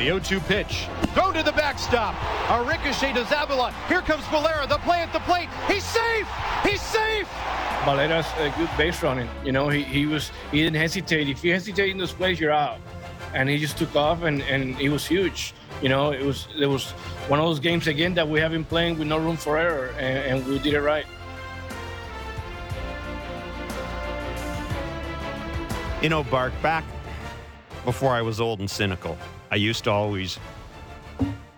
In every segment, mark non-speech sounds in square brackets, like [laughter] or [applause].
The 0 2 pitch. Go to the backstop. A ricochet to Zavala. Here comes Valera. The play at the plate. He's safe. He's safe. Valera's a good base running. You know, he, he was he didn't hesitate. If you hesitate in those plays, you're out. And he just took off and, and he was huge. You know, it was it was one of those games again that we have been playing with no room for error and, and we did it right. You know, Bark, back before I was old and cynical, I used to always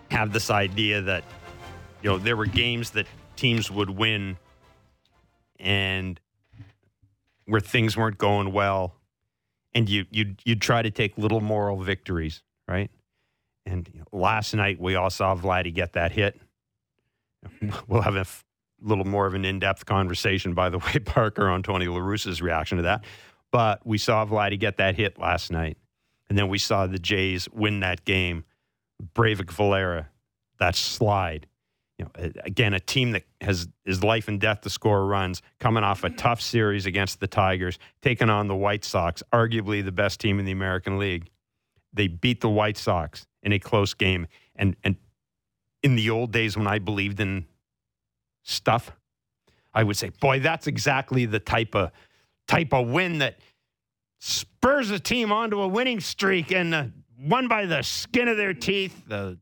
have this idea that, you know, there were games that teams would win and where things weren't going well. And you, you'd, you'd try to take little moral victories, right? And you know, last night we all saw Vladdy get that hit. [laughs] We'll have a f- little more of an in depth conversation, by the way, [laughs] Parker, on Tony La Russa's reaction to that. But we saw Vladdy get that hit last night. And then we saw the Jays win that game. Breyvic Valera, that slide. You know, again, a team that has is life and death to score runs, coming off a mm. tough series against the Tigers, taking on the White Sox, arguably the best team in the American League. They beat the White Sox in a close game. And and in the old days when I believed in stuff, I would say, boy, that's exactly the type of type of win that spurs a team onto a winning streak and uh, won by the skin of their teeth, the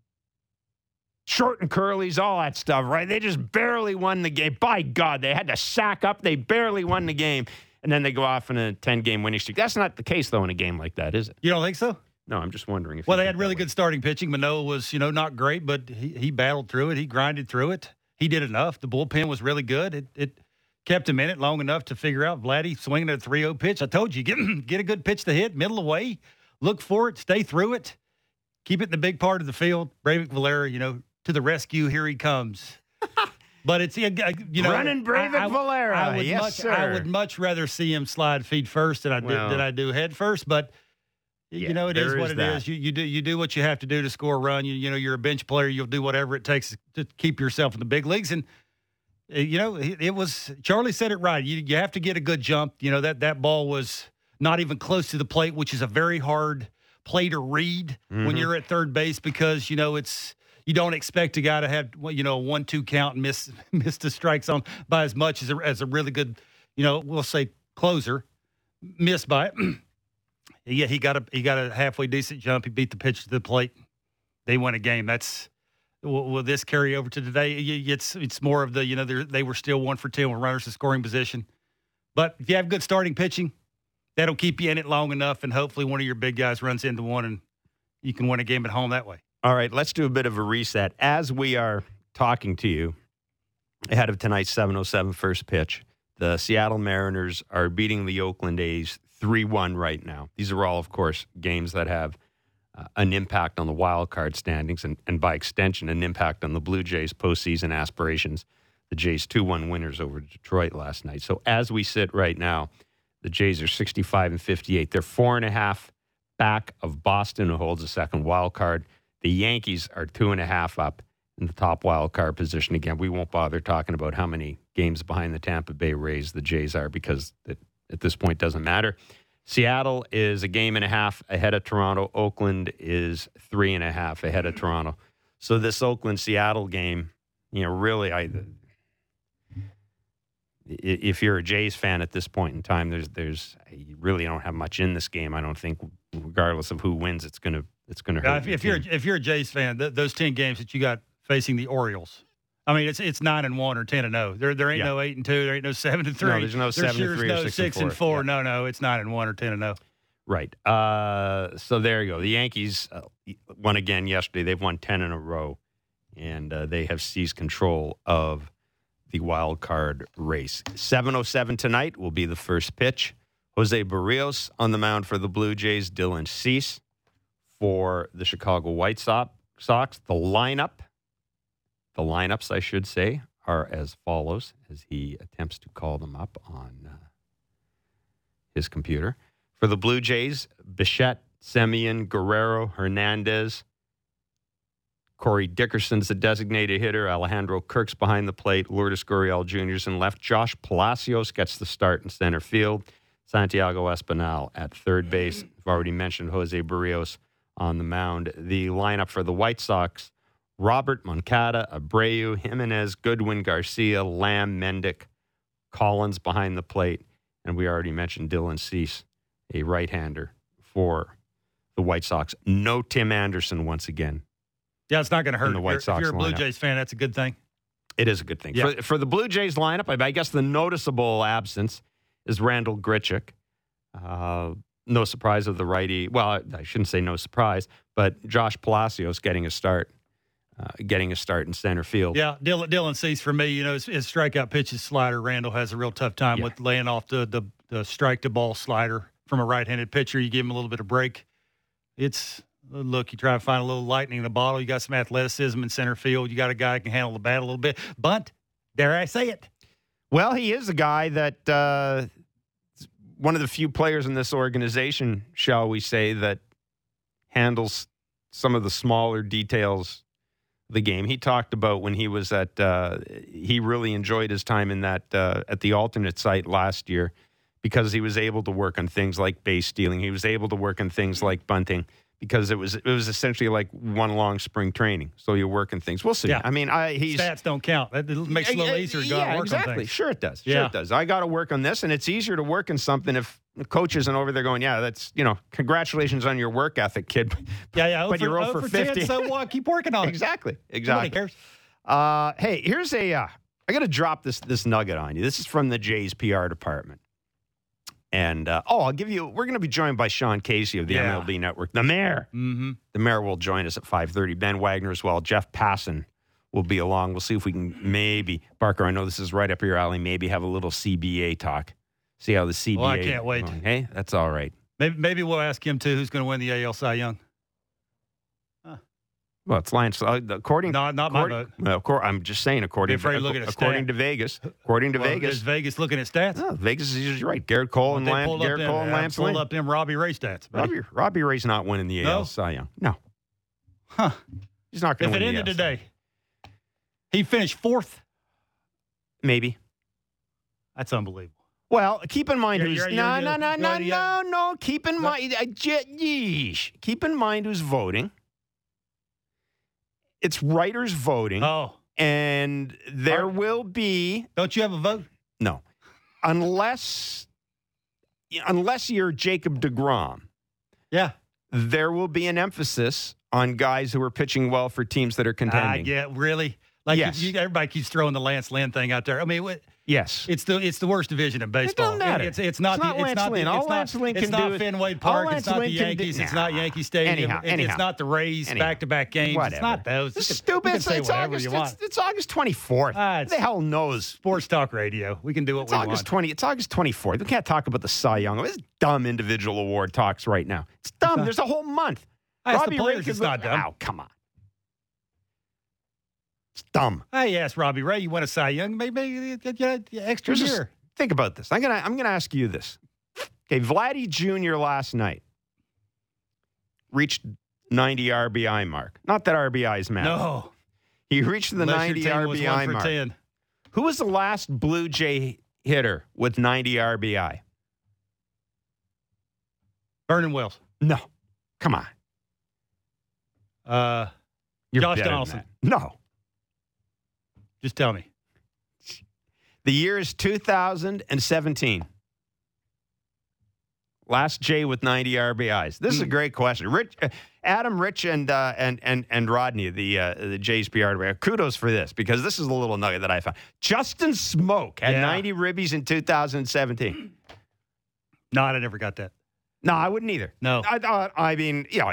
short and curlies, all that stuff, right? They just barely won the game. By God, they had to sack up. They barely won the game. And then they go off in a 10 game winning streak. That's not the case, though, in a game like that, is it? You don't think so? No, I'm just wondering if. Well, they had really good starting pitching. Manoah was, you know, not great, but he, he battled through it. He grinded through it. He did enough. The bullpen was really good. It, it kept him in it long enough to figure out Vladdy swinging a 3 0 pitch. I told you, get, [clears throat] get a good pitch to hit, middle away, look for it, stay through it, keep it in the big part of the field. Breyvic Valera, you know, to the rescue. Here he comes. [laughs] But it's you know Running Breyvic I- I- Valera. I would Yes, much, sir. I would much rather see him slide feet first than I do than I do head first. But Yeah, you know it is what is it is. that. You you do you do what you have to do to score a run. You you know you're a bench player. You'll do whatever it takes to keep yourself in the big leagues. And you know it, was Charlie said it right. You you have to get a good jump. You know that that ball was not even close to the plate, which is a very hard play to read when Mhm. you're at third base because you know it's you don't expect a guy to have you know a one two count and miss [laughs] miss the strike zone by as much as a, as a really good you know we'll say closer missed by it. [clears throat] yeah, he got a he got a halfway decent jump. He beat the pitch to the plate. They won a game. That's will, will this carry over to today? It's it's more of the you know they were still one for ten with runners in scoring position. But if you have good starting pitching, that'll keep you in it long enough, and hopefully one of your big guys runs into one, and you can win a game at home that way. All right, let's do a bit of a reset. As we are talking to you ahead of tonight's 707 first pitch, the Seattle Mariners are beating the Oakland A's 3 1 right now. These are all, of course, games that have an impact on the wild card standings and, and by extension, an impact on the Blue Jays' postseason aspirations. The Jays 2 1 winners over Detroit last night. So as we sit right now, the Jays are 65 and 58. They're four and a half back of Boston, who holds the second wild card. The Yankees are two and a half up in the top wild card position. Again, we won't bother talking about how many games behind the Tampa Bay Rays the Jays are because it, at this point doesn't matter. Seattle is a game and a half ahead of Toronto. Oakland is three and a half ahead of Toronto. So this Oakland Seattle game, you know, really, I if you're a Jays fan at this point in time, there's there's you really don't have much in this game. I don't think, regardless of who wins, it's gonna it's gonna hurt. if, if you're if you're a Jays fan, th- those ten games that you got facing the Orioles, I mean, it's it's nine and one or ten and zero. There there ain't Yeah. no eight and two. There ain't no seven and three. there's no seven and sure three or no six six and and four. four. Yeah. No, no, it's nine and one or ten and oh. zero. right, uh, so there you go. The Yankees uh, won again yesterday. They've won ten in a row, and uh, they have seized control of the wild card race. 7:07 tonight will be the first pitch. Jose Berrios on the mound for the Blue Jays. Dylan Cease for the Chicago White. Sox. The lineup, the lineups, I should say, are as follows as he attempts to call them up on uh, his computer. For the Blue Jays, Bichette, Semien, Guerrero, Hernandez. Corey Dickerson's the designated hitter. Alejandro Kirk's behind the plate. Lourdes Gurriel Jr.'s in left. Josh Palacios gets the start in center field. Santiago Espinal at third base. I've already mentioned Jose Berrios on the mound. The lineup for the White Sox Robert Moncada, Abreu, Jimenez, Goodwin, Garcia, Lamb, Mendick, Collins behind the plate. And we already mentioned Dylan Cease, a right hander for the White Sox. No Tim Anderson once again. Yeah, it's not going to hurt. The White if Sox you're a Blue lineup. Jays fan, that's a good thing. It is a good thing. Yeah. For, for the Blue Jays lineup, I, I guess the noticeable absence is Randal Grichuk. Uh, no surprise of the righty. Well, I, I shouldn't say no surprise, but Josh Palacios getting a start, uh, getting a start in center field. Yeah, Dylan, Dylan Cease for me, you know, his, his strikeout pitches slider. Randal has a real tough time Yeah. with laying off the, the the strike to ball slider from a right-handed pitcher. You give him a little bit of break. It's look, you try to find a little lightning in the bottle. You got some athleticism in center field. You got a guy who can handle the bat a little bit. Bunt, dare I say it? Well, he is a guy that uh, one of the few players in this organization, shall we say, that handles some of the smaller details of the game. He talked about when he was at. Uh, he really enjoyed his time in that uh, at the alternate site last year because he was able to work on things like base stealing. He was able to work on things like bunting because it was it was essentially like one long spring training. So you're working things. We'll see. Yeah. I mean, I, he's Stats don't count. That makes it a little easier to go yeah, out and work exactly. Sure, it does. Sure, Yeah. it does. I got to work on this, and it's easier to work on something if the coach isn't over there going, "Yeah, that's you know, congratulations on your work ethic, kid." [laughs] Yeah, yeah. But oh you're for, 0 oh for for 10, 50. so what? Keep working on it. exactly, Nobody exactly. cares. Uh, hey, here's a. Uh, I got to drop this this nugget on you. This is from the Jays PR department. And uh, oh, I'll give you. We're going to be joined by Sean Casey of the Yeah. MLB Network, the mayor. Mm-hmm. The mayor will join us at 5:30. Ben Wagner as well. Jeff Passan will be along. We'll see if we can maybe Barker. I know this is right up your alley. Maybe have a little CBA talk. See how the CBA. Well, I can't wait. Hey, that's all right. Maybe, maybe we'll ask him too. Who's going to win the AL Cy Young? Well, it's Lance. Uh, according, No, not my according, vote. well, of course, I'm just saying. According, to, at according to Vegas, according to Well, Vegas, Is Vegas looking at stats? oh, Vegas is usually right. Gerrit Cole and Lance. Gerrit them, Cole and Lance pulled up them Robbie Ray stats. buddy. Robbie, Robbie Ray's not winning the No? AL Cy Young. No, Huh. he's not going to it win ended the AL Cy today, he finished fourth. Maybe. That's unbelievable. Well, keep in mind You're- who's you're- no, you're- no, no, you're- no, no, no. Keep in No. mind, uh, yeesh. Keep in mind who's voting. It's writers voting, Oh, and there will be don't you have a vote? no, unless unless you're Jacob deGrom, Yeah. there will be an emphasis on guys who are pitching well for teams that are I contending. get really. Like Yes. you, everybody keeps throwing the Lance Lynn thing out there. I mean, what, Yes, it's the it's the worst division in baseball. doesn't matter. It's it's not It's not the, Lance it's not Lynn. The, All it's Lance not, it's not do Fenway Park. It's not the Lynn do- Yankees. It's Nah. not Yankee Stadium. Anyhow, It- anyhow. It's not the Rays back to back games. Whatever. It's not those. It's stupid. It's, it's August. want. It's, it's August twenty fourth. Ah, it's- the hell knows? Sports talk radio. We can do what It's we August want. twenty. It's August twenty fourth. We can't talk about the Cy Young. This dumb individual award talks right now. It's dumb. There's a whole month. Asked the players, it's not dumb. Oh, come on. It's dumb. I asked Robbie Ray, you win a Cy Young, maybe you get an extra Here's a- year. think about this. I'm gonna I'm gonna ask you this. Okay, Vladdy Jr. last night reached 90 RBI mark. Not that RBIs matter. No. He reached the Unless 90 your team was RBI mark. 10. Who was the last Blue Jay hitter with 90 RBI? Vernon Wells. No. Come on. Uh, You're Josh Donaldson. No. Just tell me. The year is 2017. Last J with 90 RBIs. This is a great question. Rich, uh, Adam, Rich, and uh, and and and Rodney, the uh, the Jays PR. Kudos for this because this is a little nugget that I found. Justin Smoak had Yeah. 90 ribbies in 2017. No, I never got that. No, I wouldn't either. No. I, I, I mean, you know,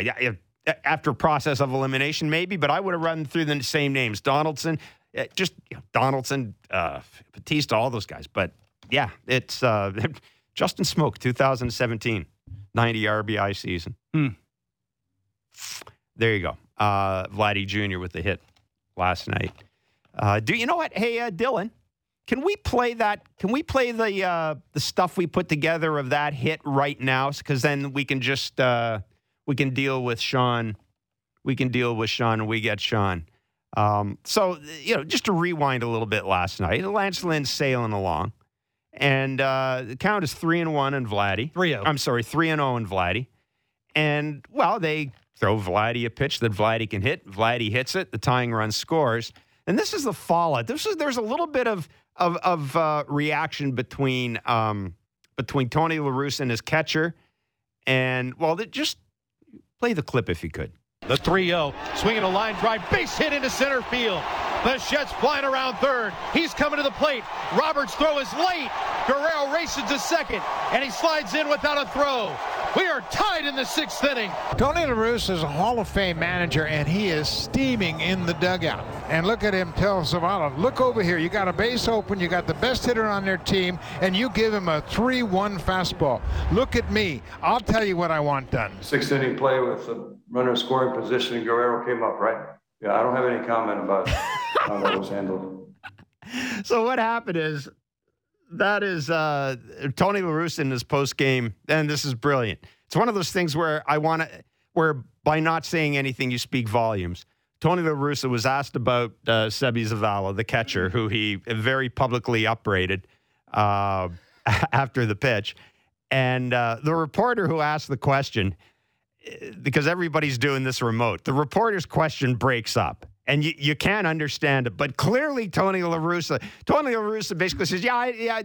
after process of elimination, maybe, but I would have run through the same names Donaldson, uh, just you know, Donaldson, uh, Bautista, all those guys. But yeah, it's uh, [laughs] Justin Smoak, 2017, 90 RBI season. Hmm. There you go. Uh, Vladdy Jr. with the hit last night. Uh, do you know what? Hey, uh, Dylan, can we play that? Can we play the uh, the stuff we put together of that hit right now? Because then we can just uh, we can deal with Sean. We can deal with Sean, and we get Sean. Um, so you know, just to rewind a little bit. Last night, Lance Lynn sailing along, and uh, the count is three and one in Vladdy. 3-0. I'm sorry, three and zero in Vladdy. And well, they throw Vladdy a pitch that Vladdy can hit. Vladdy hits it. The tying run scores. And this is the fallout. This is there's a little bit of of, of uh, reaction between um, between Tony La Russa and his catcher, and well, just play the clip if you could. The 3 0, swinging a line drive, base hit into center field. The Jets flying around third. He's coming to the plate. Roberts' throw is late. Guerrero races to second, and he slides in without a throw. We are tied in the sixth inning. Tony La Russa is a Hall of Fame manager, and he is steaming in the dugout. And look at him tell Zavala, look over here. You got a base open. You got the best hitter on their team, and you give him a 3-1 fastball. Look at me. I'll tell you what I want done. Sixth inning play with the runner scoring position, and Guerrero came up, right? Yeah, I don't have any comment about how that was handled. [laughs] So what happened is that is uh, Tony La Russa in his post game, and this is brilliant. It's one of those things where I want to, where by not saying anything, you speak volumes. Tony La Russa was asked about uh, Sebi Zavala, the catcher, who he very publicly upbraided uh, [laughs] after the pitch. And uh, the reporter who asked the question, because everybody's doing this remote, the reporter's question breaks up. And you, you can't understand it, but clearly Tony La Russa, Tony La Russa basically says, "Yeah, I, yeah." I,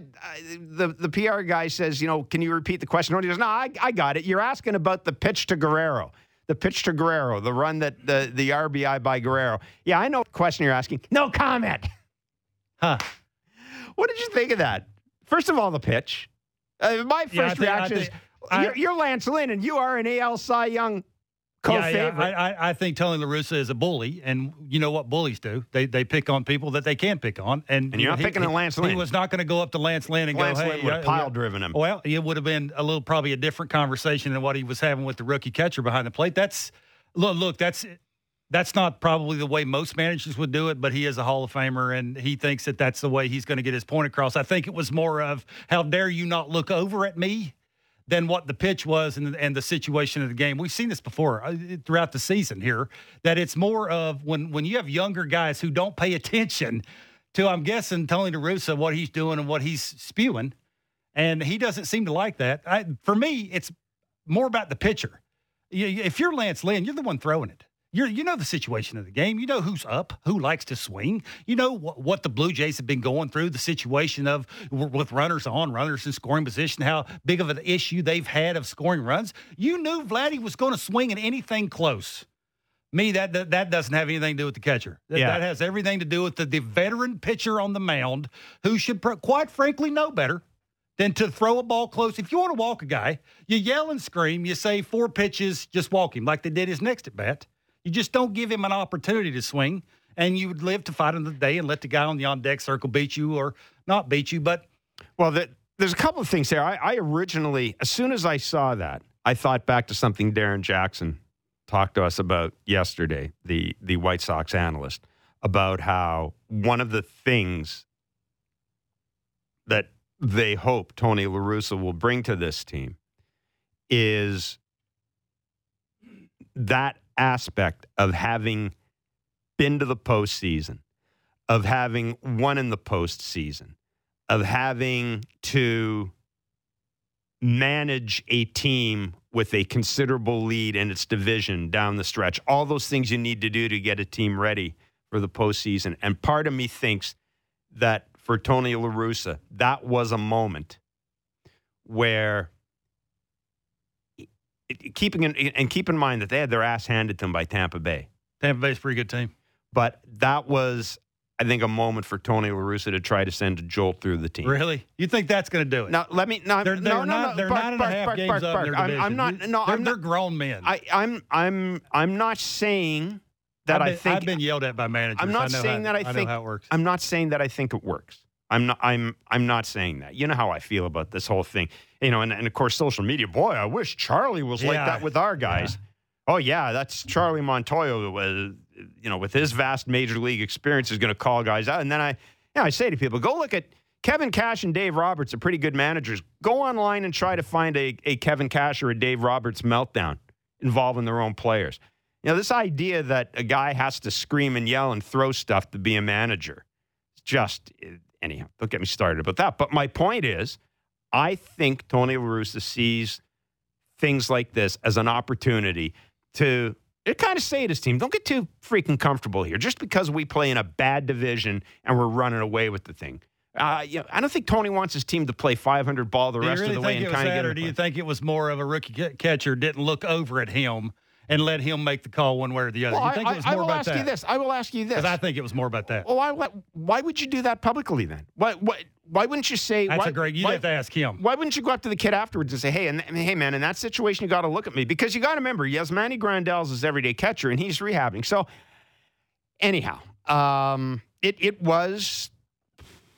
the the PR guy says, "You know, can you repeat the question?" Tony goes, "No, I, I got it. You're asking about the pitch to Guerrero, the pitch to Guerrero, the run that the the RBI by Guerrero. Yeah, I know what question you're asking. No comment. Huh. What did you think of that? First of all, the pitch. Uh, my first Yeah, I think- reaction is, I- you're, you're Lance Lynn, and you are an AL Cy Young co-favorite. yeah. I, I, I think Tony La Russa is a bully, and you know what bullies do? They they pick on people that they can't pick on, and, And you're not he- picking he, on Lance Lynn. He was not going to go up to Lance Lynn and Lance go, Lynn "Hey, would have pile driven him. Well, it would have been a little probably a different conversation than what he was having with the rookie catcher behind the plate. That's look, look, that's that's not probably the way most managers would do it, but he is a Hall of Famer and he thinks that that's the way he's going to get his point across. I think it was more of how dare you not look over at me than what the pitch was and, and the situation of the game. We've seen this before uh, throughout the season here that it's more of when when you have younger guys who don't pay attention to I'm guessing Tony Russa what he's doing and what he's spewing and he doesn't seem to like that. I, for me, it's more about the pitcher. If you're Lance Lynn, you're the one throwing it. You're, you know the situation of the game. You know who's up, who likes to swing. You know what, what the Blue Jays have been going through, the situation of w- with runners on, runners in scoring position, how big of an issue they've had of scoring runs. You knew Vladdy was going to swing at anything close. Me, that, that that doesn't have anything to do with the catcher. That, Yeah. that has everything to do with the, the veteran pitcher on the mound who should, pr- quite frankly, know better than to throw a ball close. If you want to walk a guy, you yell and scream. You say four pitches, just walk him like they did his next at bat. You just don't give him an opportunity to swing, and you would live to fight another day and let the guy on the on deck circle beat you or not beat you. But Well, the, there's a couple of things there. I, I originally, as soon as I saw that, I thought back to something Darrin Jackson talked to us about yesterday, the the White Sox analyst, about how one of the things that they hope Tony La Russa will bring to this team is that aspect of having been to the postseason, of having won in the postseason, of having to manage a team with a considerable lead in its division down the stretch. All those things you need to do to get a team ready for the postseason. And part of me thinks that for Tony La Russa, that was a moment where keeping in, and keep in mind that they had their ass handed to them by Tampa Bay Tampa Bay's a pretty good team. but that was I think, a moment for Tony La Russa to try to send a jolt through the team. Really? You think that's going to do it? Now let me. No, they're, they're no, no, not, no. They're Bark, nine and bark, a half bark, games bark, up in their bark. I'm. I'm not. No, they're, I'm they're grown men. I, I'm. I'm. I'm not saying that I've I think. I've been yelled at by managers. I'm not saying how, that I, I think. know how it works. I'm not saying that I think it works. I'm not. I'm. I'm not saying that. You know how I feel about this whole thing. You know, and, and of course, social media. Boy, I wish Charlie was like that with our guys. Oh yeah, that's Charlie Montoyo Was you know, with his vast major league experience, is going to call guys out. And then I, yeah, I say to people, go look at Kevin Cash and Dave Roberts are pretty good managers. Go online and try to find a, a Kevin Cash or a Dave Roberts meltdown involving their own players. You know, this idea that a guy has to scream and yell and throw stuff to be a manager, it's just, anyhow, don't get me started about that. But my point is, I think Tony La Russa sees things like this as an opportunity to it kind of say to his team, don't get too freaking comfortable here. Just because we play in a bad division and we're running away with the thing. Uh, you know, I don't think Tony wants his team to play 500 ball the do rest really of the way and kind of get or do you think it was more of a rookie catcher didn't look over at him and let him make the call one way or the other? Well, you think I, it was I- I will about ask that? you this. I will ask you this. 'Cause I think it was more about that. Well, why, why, would you do that publicly then? Why, why, why wouldn't you say? That's why, a great. You why, have to ask him. Why wouldn't you go up to the kid afterwards and say, "Hey, and hey, man, in that situation, you got to look at me because you got to remember, Yasmani Grandal's his everyday catcher, and he's rehabbing." So, anyhow, um, it it was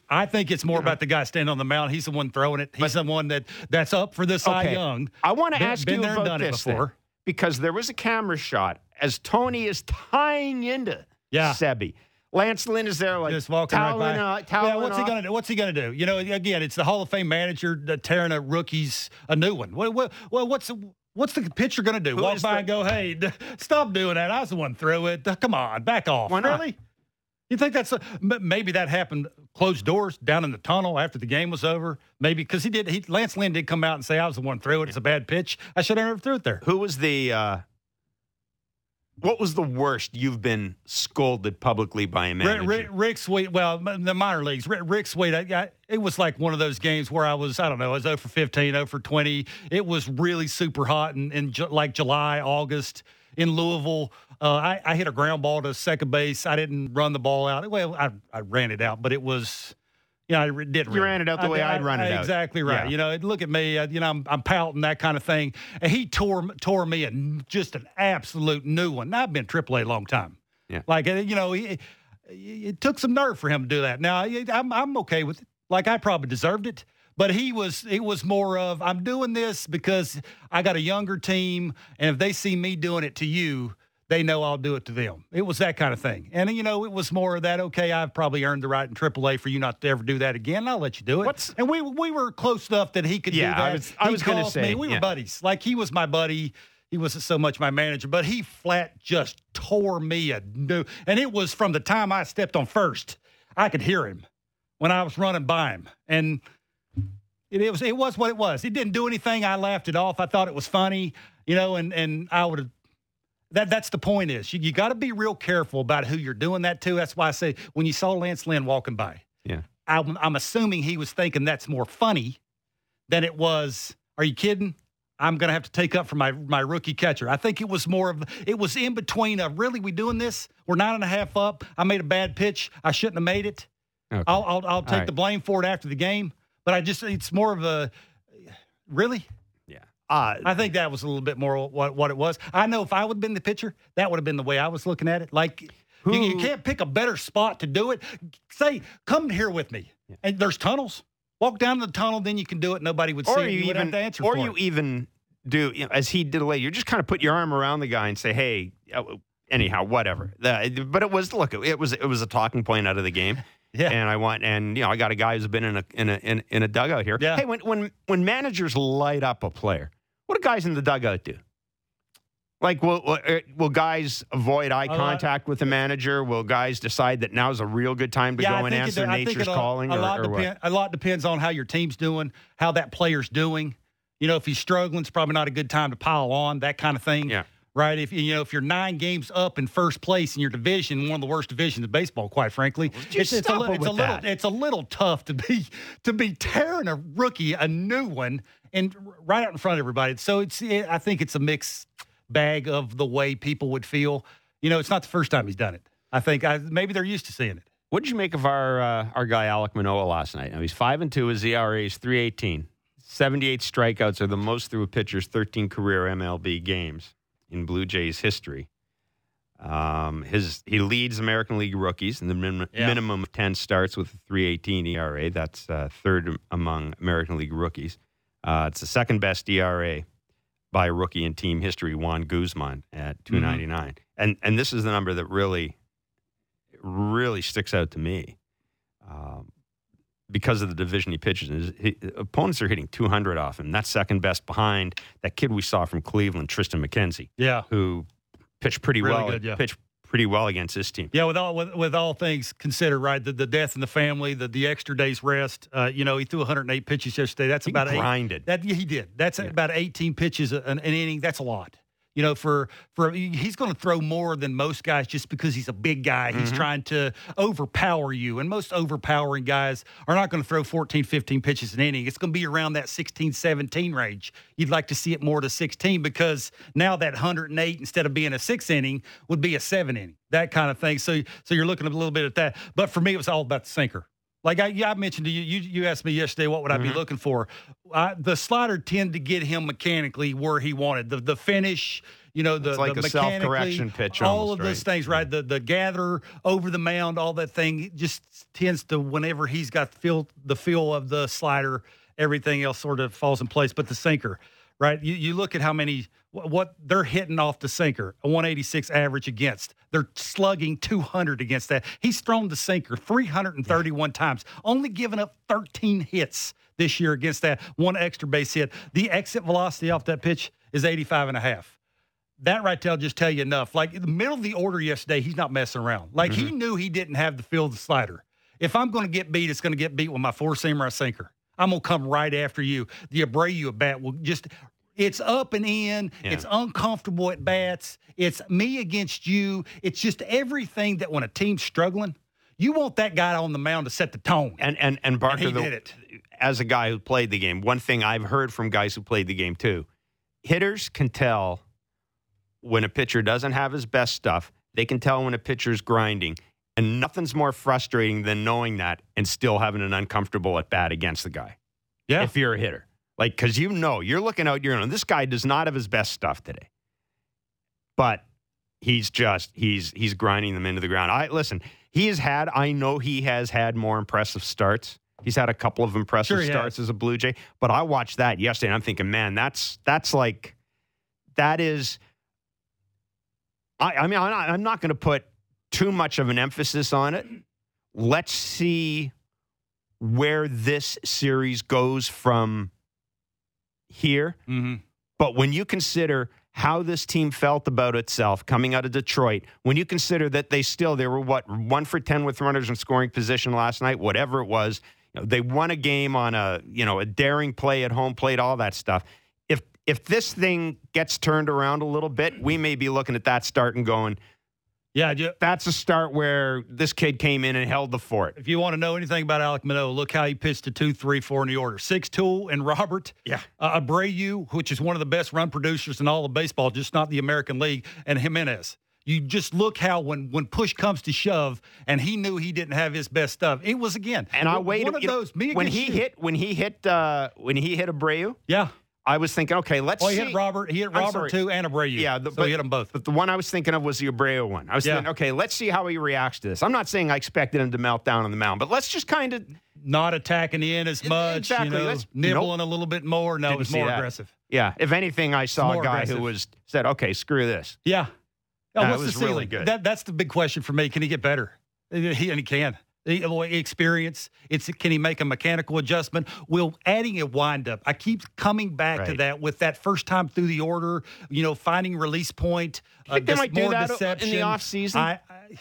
I think it's more about the guy standing on the mound. He's the one throwing it. He's the one that that's up for Cy Okay. Young. I want to ask been you there and about this before. Because there was a camera shot as Tony is tying into Yeah. Sebi. Lance Lynn is there, like just walking right by. out- yeah, what's he gonna do? What's he gonna do? You know, again, it's the Hall of Fame manager tearing a rookie's a new one. What, what, well, what's what's the pitcher gonna do? Who Walk by the- and go, "Hey, d- [laughs] stop doing that. I was the one threw it. Come on, back off." Why not? Really? You think that's a, maybe that happened closed doors down in the tunnel after the game was over? Maybe because he did. He, Lance Lynn did come out and say, "I was the one threw it. It's a bad pitch. I should have never threw it there." Who was the? Uh, what was the worst you've been scolded publicly by a Rick, manager? Rick, Rick Sweet, well, the minor leagues. Rick, Rick Sweet, I, I, it was like one of those games where I was, I don't know, I was 0 for 15, 0 for 20. It was really super hot in, in ju- like July, August in Louisville. Uh, I, I hit a ground ball to second base. I didn't run the ball out. Well, I, I ran it out, but it was, you know, I did. You ran it out the way I'd run it out. Exactly right. Yeah. You know, look at me. uh, You know, I'm, I'm pouting that kind of thing. And he tore tore me a, just an absolute new one. Now, I've been AAA a long time. Yeah. Like uh, you know, he, it took some nerve for him to do that. Now I'm I'm okay with it. Like I probably deserved it, but he was it was more of I'm doing this because I got a younger team, and if they see me doing it to you, they know I'll do it to them. It was that kind of thing, and you know it was more of that. Okay, I've probably earned the right in AAA for you not to ever do that again. I'll let you do it. What's- and we we were close enough that he could Yeah, do that. I was- I He was gonna say, me. we yeah. were buddies. Like he was my buddy. He wasn't so much my manager, but he flat just tore me a new. And it was from the time I stepped on first. I could hear him when I was running by him, and it, it was it was what it was. He didn't do anything. I laughed it off. I thought it was funny, you know, and and I would have. That that's the point is you, you got to be real careful about who you're doing that to. That's why I say when you saw Lance Lynn walking by, Yeah. I'm, I'm assuming he was thinking that's more funny than it was. Are you kidding? I'm going to have to take up for my my rookie catcher. I think it was more of it was in between of really we doing this. We're nine and a half up. I made a bad pitch. I shouldn't have made it. Okay. I'll I'll, I'll take right. the blame for it after the game. But I just it's more of a really. yeah. Uh, I think that was a little bit more what what it was. I know if I would have been the pitcher, that would have been the way I was looking at it. Like you, you can't pick a better spot to do it. Say, come here with me. And there's tunnels. Walk down the tunnel, then you can do it. Nobody would see or it. you, You, even, answer or you it. even do you know, as he did later. You just kind of put your arm around the guy and say, "Hey." uh, Anyhow, whatever. The- but it was look. It was it was a talking point out of the game. Yeah. And I want and you know I got a guy who's been in a in a in, in a dugout here. Yeah. Hey, when when when managers light up a player, what do guys in the dugout do? Like, will will, uh, guys avoid eye contact with the manager? Will guys decide that now's a real good time to yeah, go and it- answer nature's a- calling, a or, lot or depend, A lot depends on how your team's doing, how that player's doing. You know, if he's struggling, it's probably not a good time to pile on. That kind of thing. Yeah. Right. If you know if you're nine games up in first place in your division, one of the worst divisions in baseball, quite frankly, it's, it's a, li- it's a little that? it's a little tough to be to be tearing a rookie a new one and right out in front of everybody. So it's it, I think it's a mixed bag of the way people would feel. You know, it's not the first time he's done it. I think I, maybe they're used to seeing it. What did you make of our uh, our guy Alec Manoah last night? Now he's five and two. His ERA is three eighteen. Seventy eight strikeouts are the most through a pitcher's thirteen career MLB games in Blue Jays history. Um, his he leads American League rookies in the min- Yeah. minimum of ten starts with a three eighteen ERA. That's uh, third among American League rookies. Uh, it's the second best ERA by a rookie in team history. Juan Guzman at two ninety nine, and and this is the number that really really sticks out to me um, because of the division he pitches in. His, he, opponents are hitting 200 off him. That's second best behind that kid we saw from Cleveland, Triston McKenzie, Yeah. who pitched pretty Really well. good, yeah. Pitched pretty well against this team. Yeah, with all with, with all things considered, right? The, the death in the family, the the extra days rest. Uh, you know, he threw 108 pitches yesterday. That's He about eight. grinded. That yeah, he did. That's Yeah. about 18 pitches an, an inning. That's a lot. You know, for for he's going to throw more than most guys just because he's a big guy. He's Mm-hmm. trying to overpower you, and most overpowering guys are not going to throw 14, 15 pitches an inning. It's going to be around that 16, 17 range. You'd like to see it more to 16 because now that 108 instead of being a six inning would be a seven inning. That kind of thing. So so you're looking a little bit at that. But for me, it was all about the sinker. Like I, yeah, I mentioned to you, you, you asked me yesterday, what would I be Mm-hmm. looking for? I, the slider tend to get him mechanically where he wanted the the finish. You know, the It's like the a self-correction pitch All of those right? things, right? The the gather over the mound, all that thing just tends to whenever he's got the feel the feel of the slider, everything else sort of falls in place. But the sinker, right? You you look at how many what they're hitting off the sinker, a 186 average against. They're slugging 200 against that. He's thrown the sinker 331 times, only giving up 13 hits this year against that one extra base hit. The exit velocity off that pitch is 85 and a half. That right there will just tell you enough. Like in the middle of the order yesterday, he's not messing around. Like he mm-hmm. knew he didn't have the feel of the slider. If I'm going to get beat, it's going to get beat with my four seamer or sinker. I'm going to come right after you. The Abreu bat will just, it's up and in. Yeah. It's uncomfortable at bats. It's me against you. It's just everything that when a team's struggling, you want that guy on the mound to set the tone. And and and Barker, he the- did it. as a guy who played the game, one thing I've heard from guys who played the game too, hitters can tell when a pitcher doesn't have his best stuff. They can tell when a pitcher's grinding, and nothing's more frustrating than knowing that and still having an uncomfortable at bat against the guy. Yeah. if you're a hitter, like because you know you're looking out, you're going, this guy does not have his best stuff today, but he's just he's he's grinding them into the ground. I listen. He has had. I know he has had more impressive starts. He's had a couple of impressive Sure starts has. as a Blue Jay, but I watched that yesterday and I'm thinking, man, that's that's like that is. I, I mean, I'm not, I'm not going to put too much of an emphasis on it. Let's see where this series goes from here. Mm-hmm. But when you consider how this team felt about itself coming out of Detroit, when you consider that they still they were what one for ten with runners in scoring position last night, whatever it was, you know, they won a game on a you know a daring play at home plate, all that stuff. If if this thing gets turned around a little bit, we may be looking at that start and going, Yeah, ju- that's a start where this kid came in and held the fort. if you want to know anything about Alec Manoah, look how he pitched to two, three, four in the order. Six Tool and Robert. Yeah. Uh, Abreu, which is one of the best run producers in all of baseball, just not the American League, and Jimenez. You just look how when when push comes to shove, and he knew he didn't have his best stuff. It was again, And I one waited of you know, those. Me when he you. hit when he hit uh, when he hit Abreu. yeah. I was thinking, okay, let's Well, he see. hit Robert. He hit Robert too, and Abreu. Yeah, the, so he hit them both. But the one I was thinking of was the Abreu one. I was Yeah. thinking, okay, let's see how he reacts to this. I'm not saying I expected him to melt down on the mound, but let's just kind of Not attacking in as much. Exactly. You know, nibbling a little bit more. No, it Didn't was more that. aggressive. yeah. If anything, I saw a guy aggressive. who was said, okay, screw this. Yeah. Oh, Yeah, what's was the really ceiling? That, that's the big question for me. Can he get better? He, and he can. Well, Experience. It's can he make a mechanical adjustment? Will adding a windup? I keep coming back to that with that first time through the order. You know, finding release point. uh, think they might do that in the deception. offseason? I, I,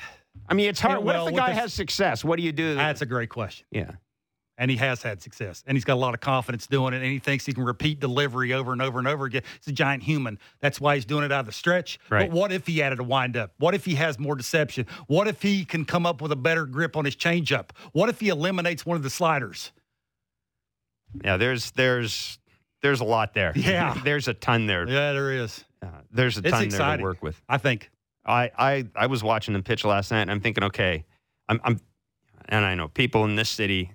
I mean, it's hard. Yeah, what well, if the guy has success? What do you do? that's a great question. yeah. And he has had success, and he's got a lot of confidence doing it. And he thinks he can repeat delivery over and over and over again. He's a giant human. That's why he's doing it out of the stretch. Right. But what if he added a windup? What if he has more deception? What if he can come up with a better grip on his changeup? What if he eliminates one of the sliders? Yeah. There's there's there's a lot there. Yeah. [laughs] there's a ton there. Yeah, there is. Uh, there's a It's ton there to work with. I think. I, I I was watching him pitch last night, and I'm thinking, okay, I'm I'm and I know people in this city,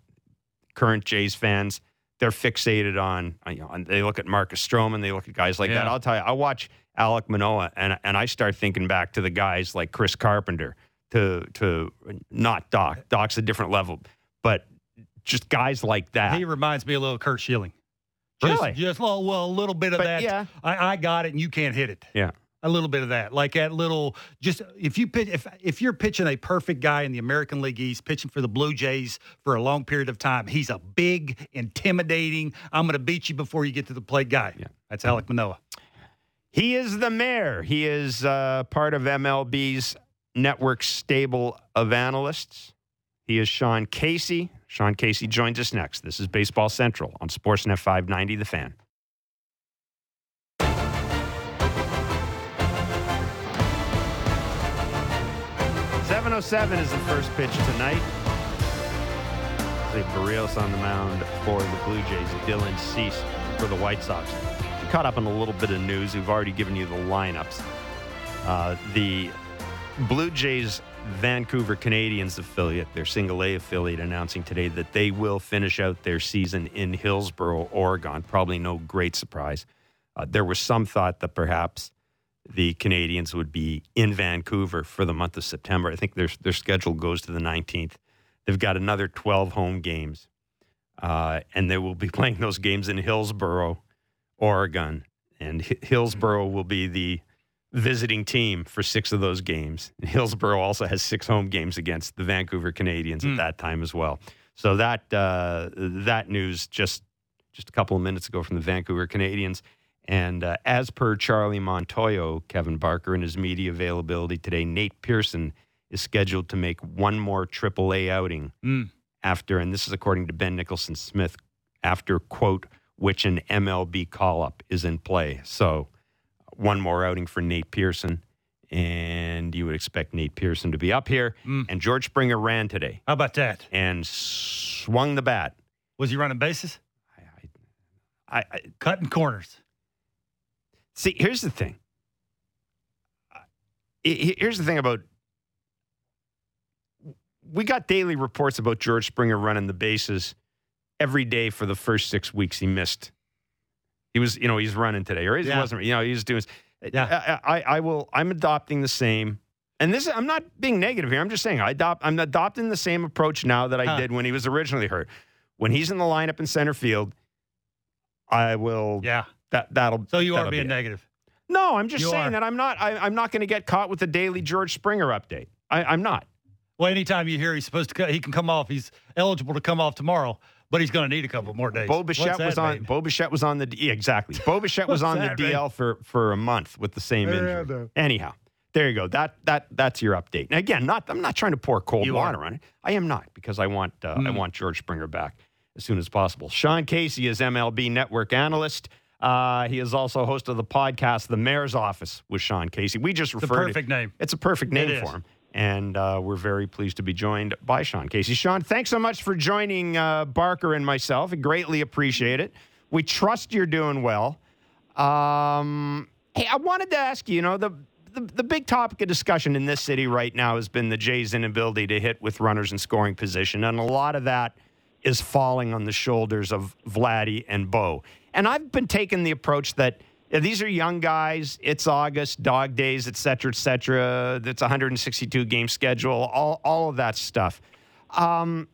current Jays fans, they're fixated on. You know, they look at Marcus Stroman, they look at guys like that. I'll tell you, I watch Alec Manoah, and and I start thinking back to the guys like Chris Carpenter, to to not Doc. Doc's a different level, but just guys like that. He reminds me a little of Curt Schilling. Just, Really? Just well, well, a little bit of But, that. yeah. I, I got it, and you can't hit it. Yeah. A little bit of that, like that little. Just if you pitch, if if you're pitching a perfect guy in the American League East, pitching for the Blue Jays for a long period of time, he's a big, intimidating. I'm going to beat you before you get to the plate guy. Yeah. That's Alec Manoah. He is the mayor. He is uh, part of MLB's network stable of analysts. He is Sean Casey. Sean Casey joins us next. This is Baseball Central on Sportsnet 590, The Fan. Oh seven is the first pitch tonight. Jose Berrios on the mound for the Blue Jays. Dylan Cease for the White Sox. Caught up on a little bit of news. We've already given you the lineups. Uh, the Blue Jays Vancouver Canadians affiliate, their single A affiliate, announcing today that they will finish out their season in Hillsboro, Oregon. Probably no great surprise. Uh, there was some thought that perhaps the Canadians would be in Vancouver for the month of September. I think their their schedule goes to the 19th. They've got another 12 home games, uh, and they will be [laughs] playing those games in Hillsboro, Oregon. And Hi- Hillsboro will be the visiting team for six of those games. And Hillsboro also has six home games against the Vancouver Canadians at that time as well. So that uh, that news just just a couple of minutes ago from the Vancouver Canadians. And uh, as per Charlie Montoyo, Kevin Barker, in his media availability today, Nate Pearson is scheduled to make one more AAA outing Mm. after, and this is according to Ben Nicholson Smith, after, quote, which an MLB call up is in play. So one more outing for Nate Pearson. And you would expect Nate Pearson to be up here. Mm. And George Springer ran today How about that? and swung the bat. Was he running bases? I, I, Cutting corners. See, here's the thing. He- he- Here's the thing about we got daily reports about George Springer running the bases every day for the first six weeks he missed. He was, you know, he's running today, or he Yeah. wasn't, you know, he was doing. Yeah. I, I, I will. I'm adopting the same. And this, I'm not being negative here. I'm just saying I adopt. I'm adopting the same approach now that I Huh. did when he was originally hurt. When he's in the lineup in center field, I will. Yeah. That that'll. So you are that'll be being it. negative. No, I'm just You saying are. that I'm not. I, I'm not going to get caught with the daily George Springer update. I, I'm not. Well, anytime you hear he's supposed to, co- he can come off. He's eligible to come off tomorrow, but he's going to need a couple more days. Bo What's Bichette that, was on. babe? Bo Bichette was on the. Yeah, exactly. Bo Bichette was on that, the babe? DL for for a month with the same Yeah, injury. no. Anyhow, there you go. That that that's your update. And again, not. I'm not trying to pour cold You water are. on it. I am not because I want. Uh, I Mm. want George Springer back as soon as possible. Sean Casey is MLB Network analyst. Uh, he is also host of the podcast, The Mayor's Office with Sean Casey. We just the referred. perfect name. It's a perfect name It for is. him. And uh, we're very pleased to be joined by Sean Casey. Sean, thanks so much for joining uh, Barker and myself. I greatly appreciate it. We trust you're doing well. Um, hey, I wanted to ask you, you know, the, the, the big topic of discussion in this city right now has been the Jays' inability to hit with runners in scoring position. And a lot of that is falling on the shoulders of Vladdy and Bo. And I've been taking the approach that these are young guys. It's August, dog days, et cetera, et cetera. It's 162 game schedule, all, all of that stuff. Um,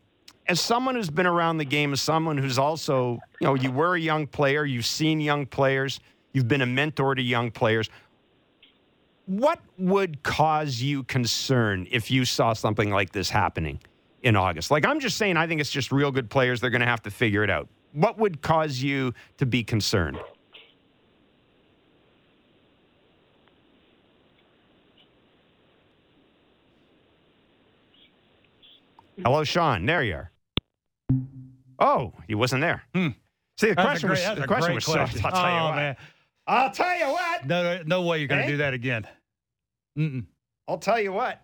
as someone who's been around the game, as someone who's also, you know, you were a young player, you've seen young players, you've been a mentor to young players. What would cause you concern if you saw something like this happening in August? Like, I'm just saying, I think it's just real good players. They're going to have to figure it out. What would cause you to be concerned? Hello, Sean. There you are. Oh, he wasn't there. Hmm. See, the That's question great- was the question was question. soft. I'll tell you Oh, what. man. I'll tell you what. No, no, no way you're going to Eh? do that again. Mm-mm. I'll tell you what.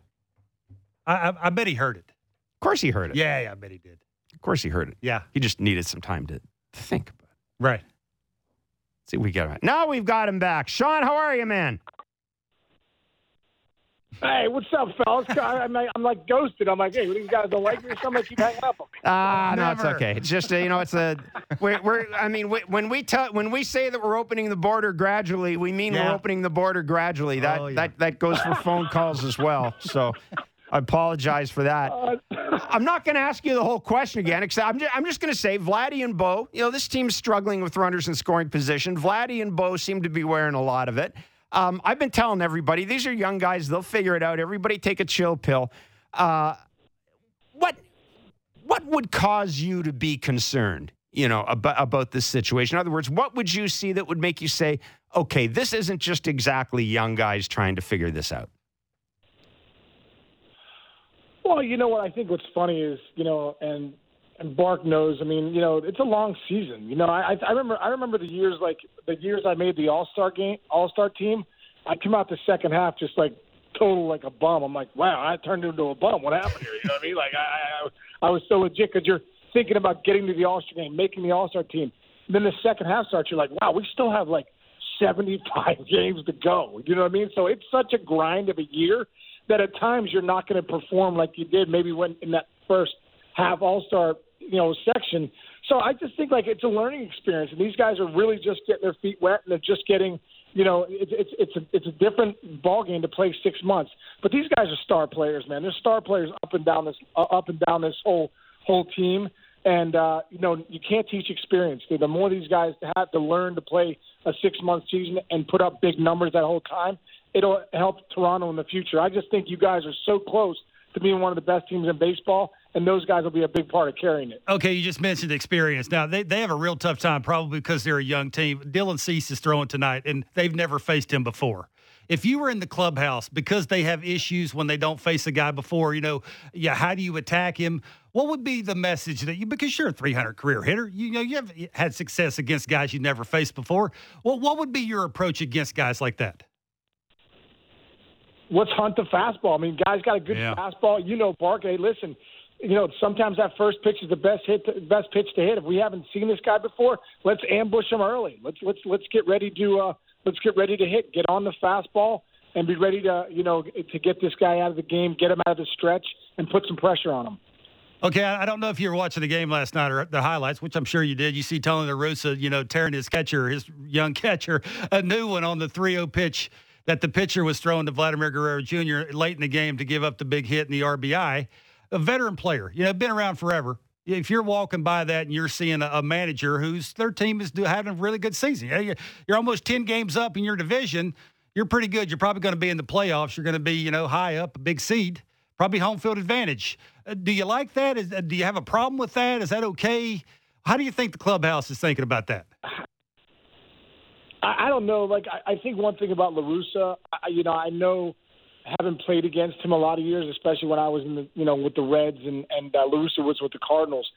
I, I, I bet he heard it. Of course, he heard it. Yeah, yeah, I bet he did. Of course, he heard it. Yeah, He just needed some time to, to think about it. right. See, we got him. Now we've got him back. Sean, how are you, man? Hey, what's up, fellas? [laughs] I'm like, I'm like ghosted. I'm like, hey, these guys don't like me or something? I keep hanging up on me. Ah, no, it's okay. It's just uh, you know, it's a [laughs] we're, we're I mean, we, when we tell when we say that we're opening the border gradually, we mean Yeah. we're opening the border gradually. That Oh, yeah. that that goes for phone calls as well. So. I apologize for that. I'm not going to ask you the whole question again, except I'm just, just going to say Vladdy and Bo, you know, this team's struggling with runners in scoring position. Vladdy and Bo seem to be wearing a lot of it. Um, I've been telling everybody, these are young guys. They'll figure it out. Everybody take a chill pill. Uh, what what would cause you to be concerned you know about, about this situation in other words what would you see that would make you say okay this isn't just exactly young guys trying to figure this out Well, you know what I think what's funny is, you know, and and Bark knows. I mean, you know, it's a long season. You know, I I remember I remember the years like the years I made the All Star game, All Star team. I come out the second half just like total like a bum. I'm like, wow, I turned into a bum. What happened here? You know what I mean? Like I I, I was so legit because you're thinking about getting to the All Star game, making the All Star team. then the second half starts. You're like, wow, we still have like 75 [laughs] games to go. You know what I mean? So it's such a grind of a year that at times you're not going to perform like you did maybe when in that first half All Star you know section. So I just think like it's a learning experience, and these guys are really just getting their feet wet, and they're just getting. You know, it's it's it's a it's a different ball game to play six months. But these guys are star players, man. They're star players up and down this uh, up and down this whole whole team. And uh, you know, you can't teach experience. The more these guys have to learn to play a six month season and put up big numbers that whole time, it'll help Toronto in the future. I just think you guys are so close to being one of the best teams in baseball, and those guys will be a big part of carrying it. Okay, you just mentioned experience. Now they, they have a real tough time, probably because they're a young team. Dylan Cease is throwing tonight, and they've never faced him before. If you were in the clubhouse because they have issues when they don't face a guy before, you know, yeah, how do you attack him? What would be the message that you because you're a 300 career hitter, you know, you have had success against guys you never faced before. Well, what would be your approach against guys like that? Let's hunt the fastball. I mean, guys got a good Yeah. fastball. You know, Bark. Hey, listen. You know, sometimes that first pitch is the best hit, best pitch to hit. If we haven't seen this guy before, let's ambush him early. Let's let's let's get ready to uh, let's get ready to hit. Get on the fastball and be ready to you know to get this guy out of the game, get him out of the stretch, and put some pressure on him. Okay, I I don't know if you were watching the game last night or the highlights, which I'm sure you did. You see Tony La Russa, you know, tearing his catcher, his young [laughs] catcher, a new one on the 3-0 pitch that the pitcher was throwing to Vladimir Guerrero Jr. late in the game to give up the big hit and the RBI. A veteran player, you know, been around forever. If you're walking by that and you're seeing a, a manager whose their team is do- having a really good season, you're, you're almost 10 games up in your division. You're pretty good. You're probably going to be in the playoffs. You're going to be, you know, high up, a big seed, probably home field advantage. Uh, do you like that? Is, uh, do you have a problem with that? Is that okay? How do you think the clubhouse is thinking about that? I, I don't know. Like I, I think one thing about La Russa, I, you know, I know having played against him a lot of years, especially when I was in the you know with the Reds and and uh, La Russa was with the Cardinals.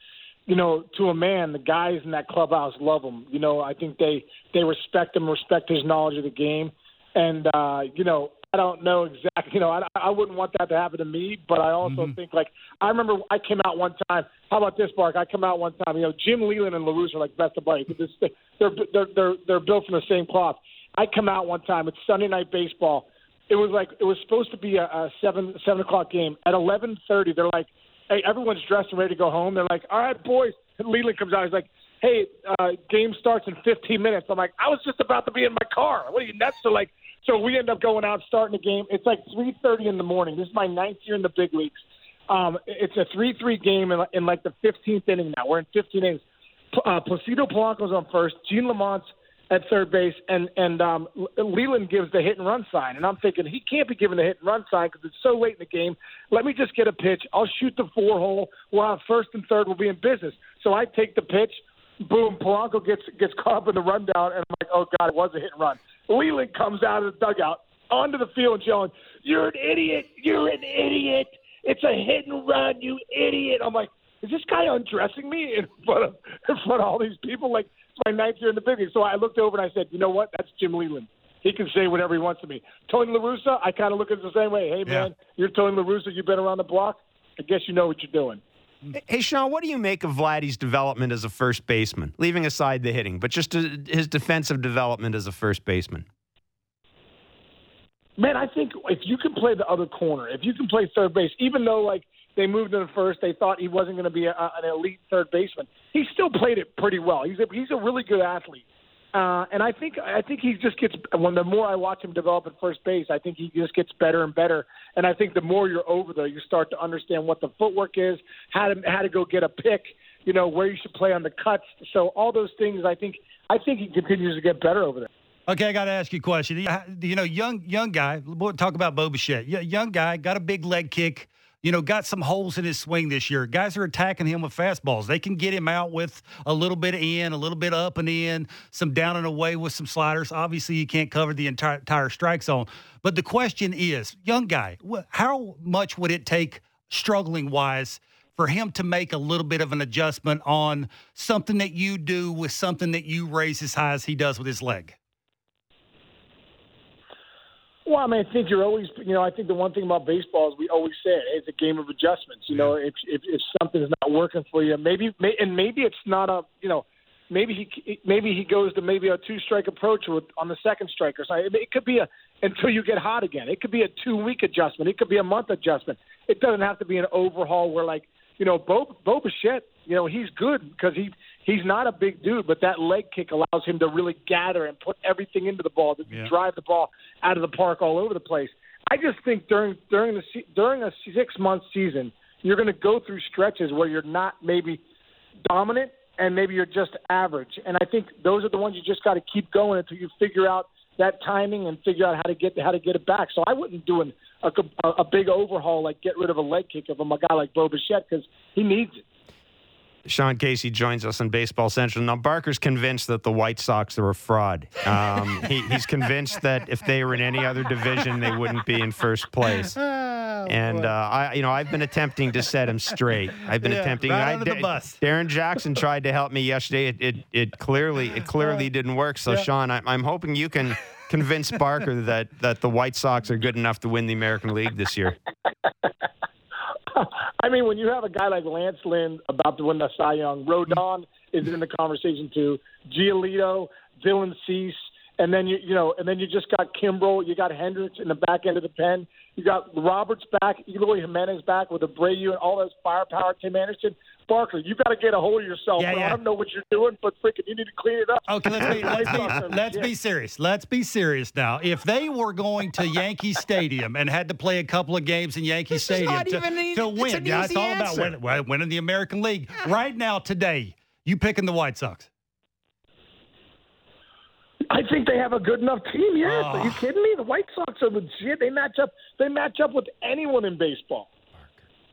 You know, to a man, the guys in that clubhouse love him. You know, I think they they respect him, respect his knowledge of the game, and uh, you know, I don't know exactly. You know, I, I wouldn't want that to happen to me, but I also think like I remember I came out one time. How about this, Bark? I come out one time. You know, Jim Leyland and La Russa are like best of buddies. They're they're they're they're built from the same cloth. I come out one time. It's Sunday night baseball. It was like it was supposed to be a, a seven seven o'clock game. At eleven thirty, they're like, "Hey, everyone's dressed and ready to go home." They're like, "All right, boys." And Leyland comes out. He's like, "Hey, uh, game starts in 15 minutes." I'm like, "I was just about to be in my car. What are you nuts?" So like, so we end up going out starting the game. It's like 3:30 in the morning. This is my ninth year in the big leagues. Um, it's a 3-3 game in, in like the 15th inning now. We're in 15 innings. Uh, Placido Polanco's on first. Gene Lamont's at third base, and and um, Leyland gives the hit and run sign. And I'm thinking he can't be giving the hit and run sign because it's so late in the game. Let me just get a pitch. I'll shoot the four hole. We'll have first and third. We'll be in business. So I take the pitch. Boom! Polanco gets gets caught up in the rundown, and I'm like, oh god, it was a hit and run. Leyland comes out of the dugout onto the field and yelling, "You're an idiot! You're an idiot! It's a hit and run, you idiot!" I'm like, is this guy undressing me in front of in front of all these people? Like it's my ninth year in the big league. So I looked over and I said, you know what? That's Jim Leyland. He can say whatever he wants to me. Tony La Russa, I kind of look at it the same way. Hey man, you're Tony La Russa. You've been around the block. I guess you know what you're doing. Hey, Sean, what do you make of Vladdy's development as a first baseman? Leaving aside the hitting, but just uh, his defensive development as a first baseman. man, I think if you can play the other corner, if you can play third base, even though like they moved him to first, they thought he wasn't going to be a, an elite third baseman. He still played it pretty well. He's a, he's a really good athlete. Uh, and I think I think he just gets when the more I watch him develop at first base, I think he just gets better and better. And I think the more you're over there, you start to understand what the footwork is, how to how to go get a pick, you know, where you should play on the cuts. So all those things, I think I think he continues to get better over there. Okay, I got to ask you a question. You know, young young guy. We'll talk about Bo Bichette. Young guy got a big leg kick you know, got some holes in his swing this year. Guys are attacking him with fastballs. They can get him out with a little bit in, a little bit up and in, some down and away with some sliders. Obviously, you can't cover the entire, entire strike zone. But the question is, young guy, how much would it take struggling wise? for him to make a little bit of an adjustment on something that you do with something that you raise as high as he does with his leg? Well, I mean, I think you're always, you know, I think the one thing about baseball is we always say it, it's a game of adjustments. You know, if if, if something's not working for you, maybe, may, and maybe it's not a, you know, maybe he maybe he goes to maybe a two strike approach with on the second strike or something. It could be a until you get hot again. It could be a two week adjustment. It could be a month adjustment. It doesn't have to be an overhaul where like you know Bo Bo Bichette, you know, he's good because he he's not a big dude, but that leg kick allows him to really gather and put everything into the ball, to yeah. drive the ball out of the park all over the place. I just think during during the during a six month season, you're going to go through stretches where you're not maybe dominant and maybe you're just average. And I think those are the ones you just got to keep going until you figure out that timing and figure out how to get how to get it back. So I wouldn't do an, a, a big overhaul like get rid of a leg kick of a guy like Bo Bichette because he needs it. Sean Casey joins us on Baseball Central. Now, Barker's convinced that the White Sox are a fraud. Um, [laughs] he, he's convinced that if they were in any other division, they wouldn't be in first place. [laughs] Oh, and uh, I, you know, I've been attempting to set him straight. I've been yeah, attempting. Right I, the bus. Darrin Jackson [laughs] tried to help me yesterday. It, it, it clearly, it clearly didn't work. So, yeah. Sean, I, I'm hoping you can convince Barker that that the White Sox are good enough to win the American League this year. [laughs] I mean, when you have a guy like Lance Lynn about to win the Cy Young, Rodon is in the conversation too. Giolito, Dylan Cease, and then you you know, and then you just got Kimbrel, you got Hendriks in the back end of the pen, you got Roberts back, Eloy Jimenez back with Abreu and all those firepower. Tim Anderson, Barker, you got to get a hold of yourself. Yeah, yeah. I don't know what you're doing, but freaking, you need to clean it up. Okay, let's be let's be, let's be serious. Let's be serious now. If they were going to Yankee Stadium and had to play a couple of games in Yankee this Stadium to, even, to win, yeah, it's all answer. about winning, winning the American League. Right now, today, you picking the White Sox? I think they have a good enough team. Yes, oh. are ah. you kidding me? The White Sox are legit. They match up. They match up with anyone in baseball.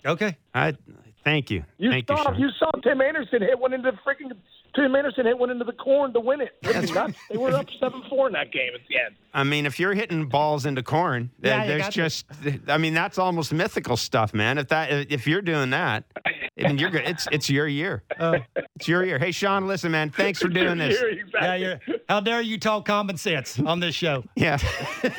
Okay, I Thank you. You Thank saw you, you saw Tim Anderson hit one into the freaking Tim Anderson hit one into the corn to win it. they were up seven four in that game at the end. I mean, if you're hitting balls into corn, yeah, there's just I mean that's almost mythical stuff, man. If that if you're doing that, I mean, you're good. It's it's your year. Uh, it's your year. Hey, Sean, listen, man. Thanks for doing this. Year, exactly. Yeah, you're, how dare you talk common sense on this show? Yeah. [laughs]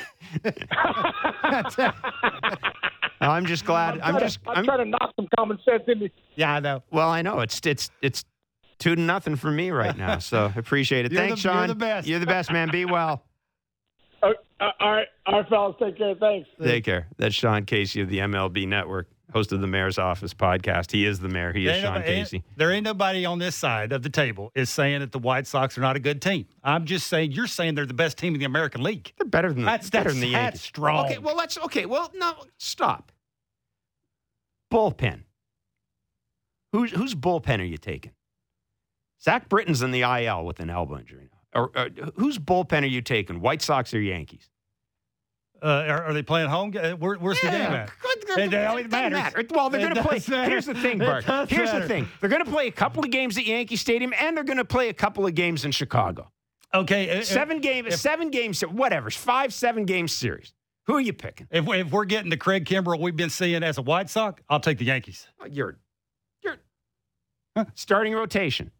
I'm just glad. I'm, I'm just. To, I'm, I'm, trying to knock some common sense in. into. Yeah, I know. Well, I know it's it's it's two to nothing for me right now. So [laughs] appreciate it. Thanks, the, Sean. You're the best. You're the best, man. Be well. [laughs] All right, all right, fellas. Take care. Thanks. Take care. That's Sean Casey of the MLB Network host of the Mayor's Office podcast. He is the mayor. He is Sean nobody, Casey. There ain't nobody on this side of the table is saying that the White Sox are not a good team. I'm just saying you're saying they're the best team in the American League. They're better than that's, better that's, than the Yankees. That's strong. Okay, well let's okay. Well, no, stop. Bullpen. Who's whose bullpen are you taking? Zach Britton's in the IL with an elbow injury. Or, or whose bullpen are you taking? White Sox or Yankees? Uh, are, are, they playing home? Uh, where, where's yeah, the game at? It, it, matters. Matter. Well, they're going to play. Matter. Here's the thing, Bart. Here's matter. the thing. They're going to play a couple of games at Yankee Stadium, and they're going to play a couple of games in Chicago. Okay, uh, seven games, seven games, whatever, five, seven game series. Who are you picking? If, if we're getting the Craig Kimbrel we've been seeing as a White Sox, I'll take the Yankees. You're, you're huh? starting rotation.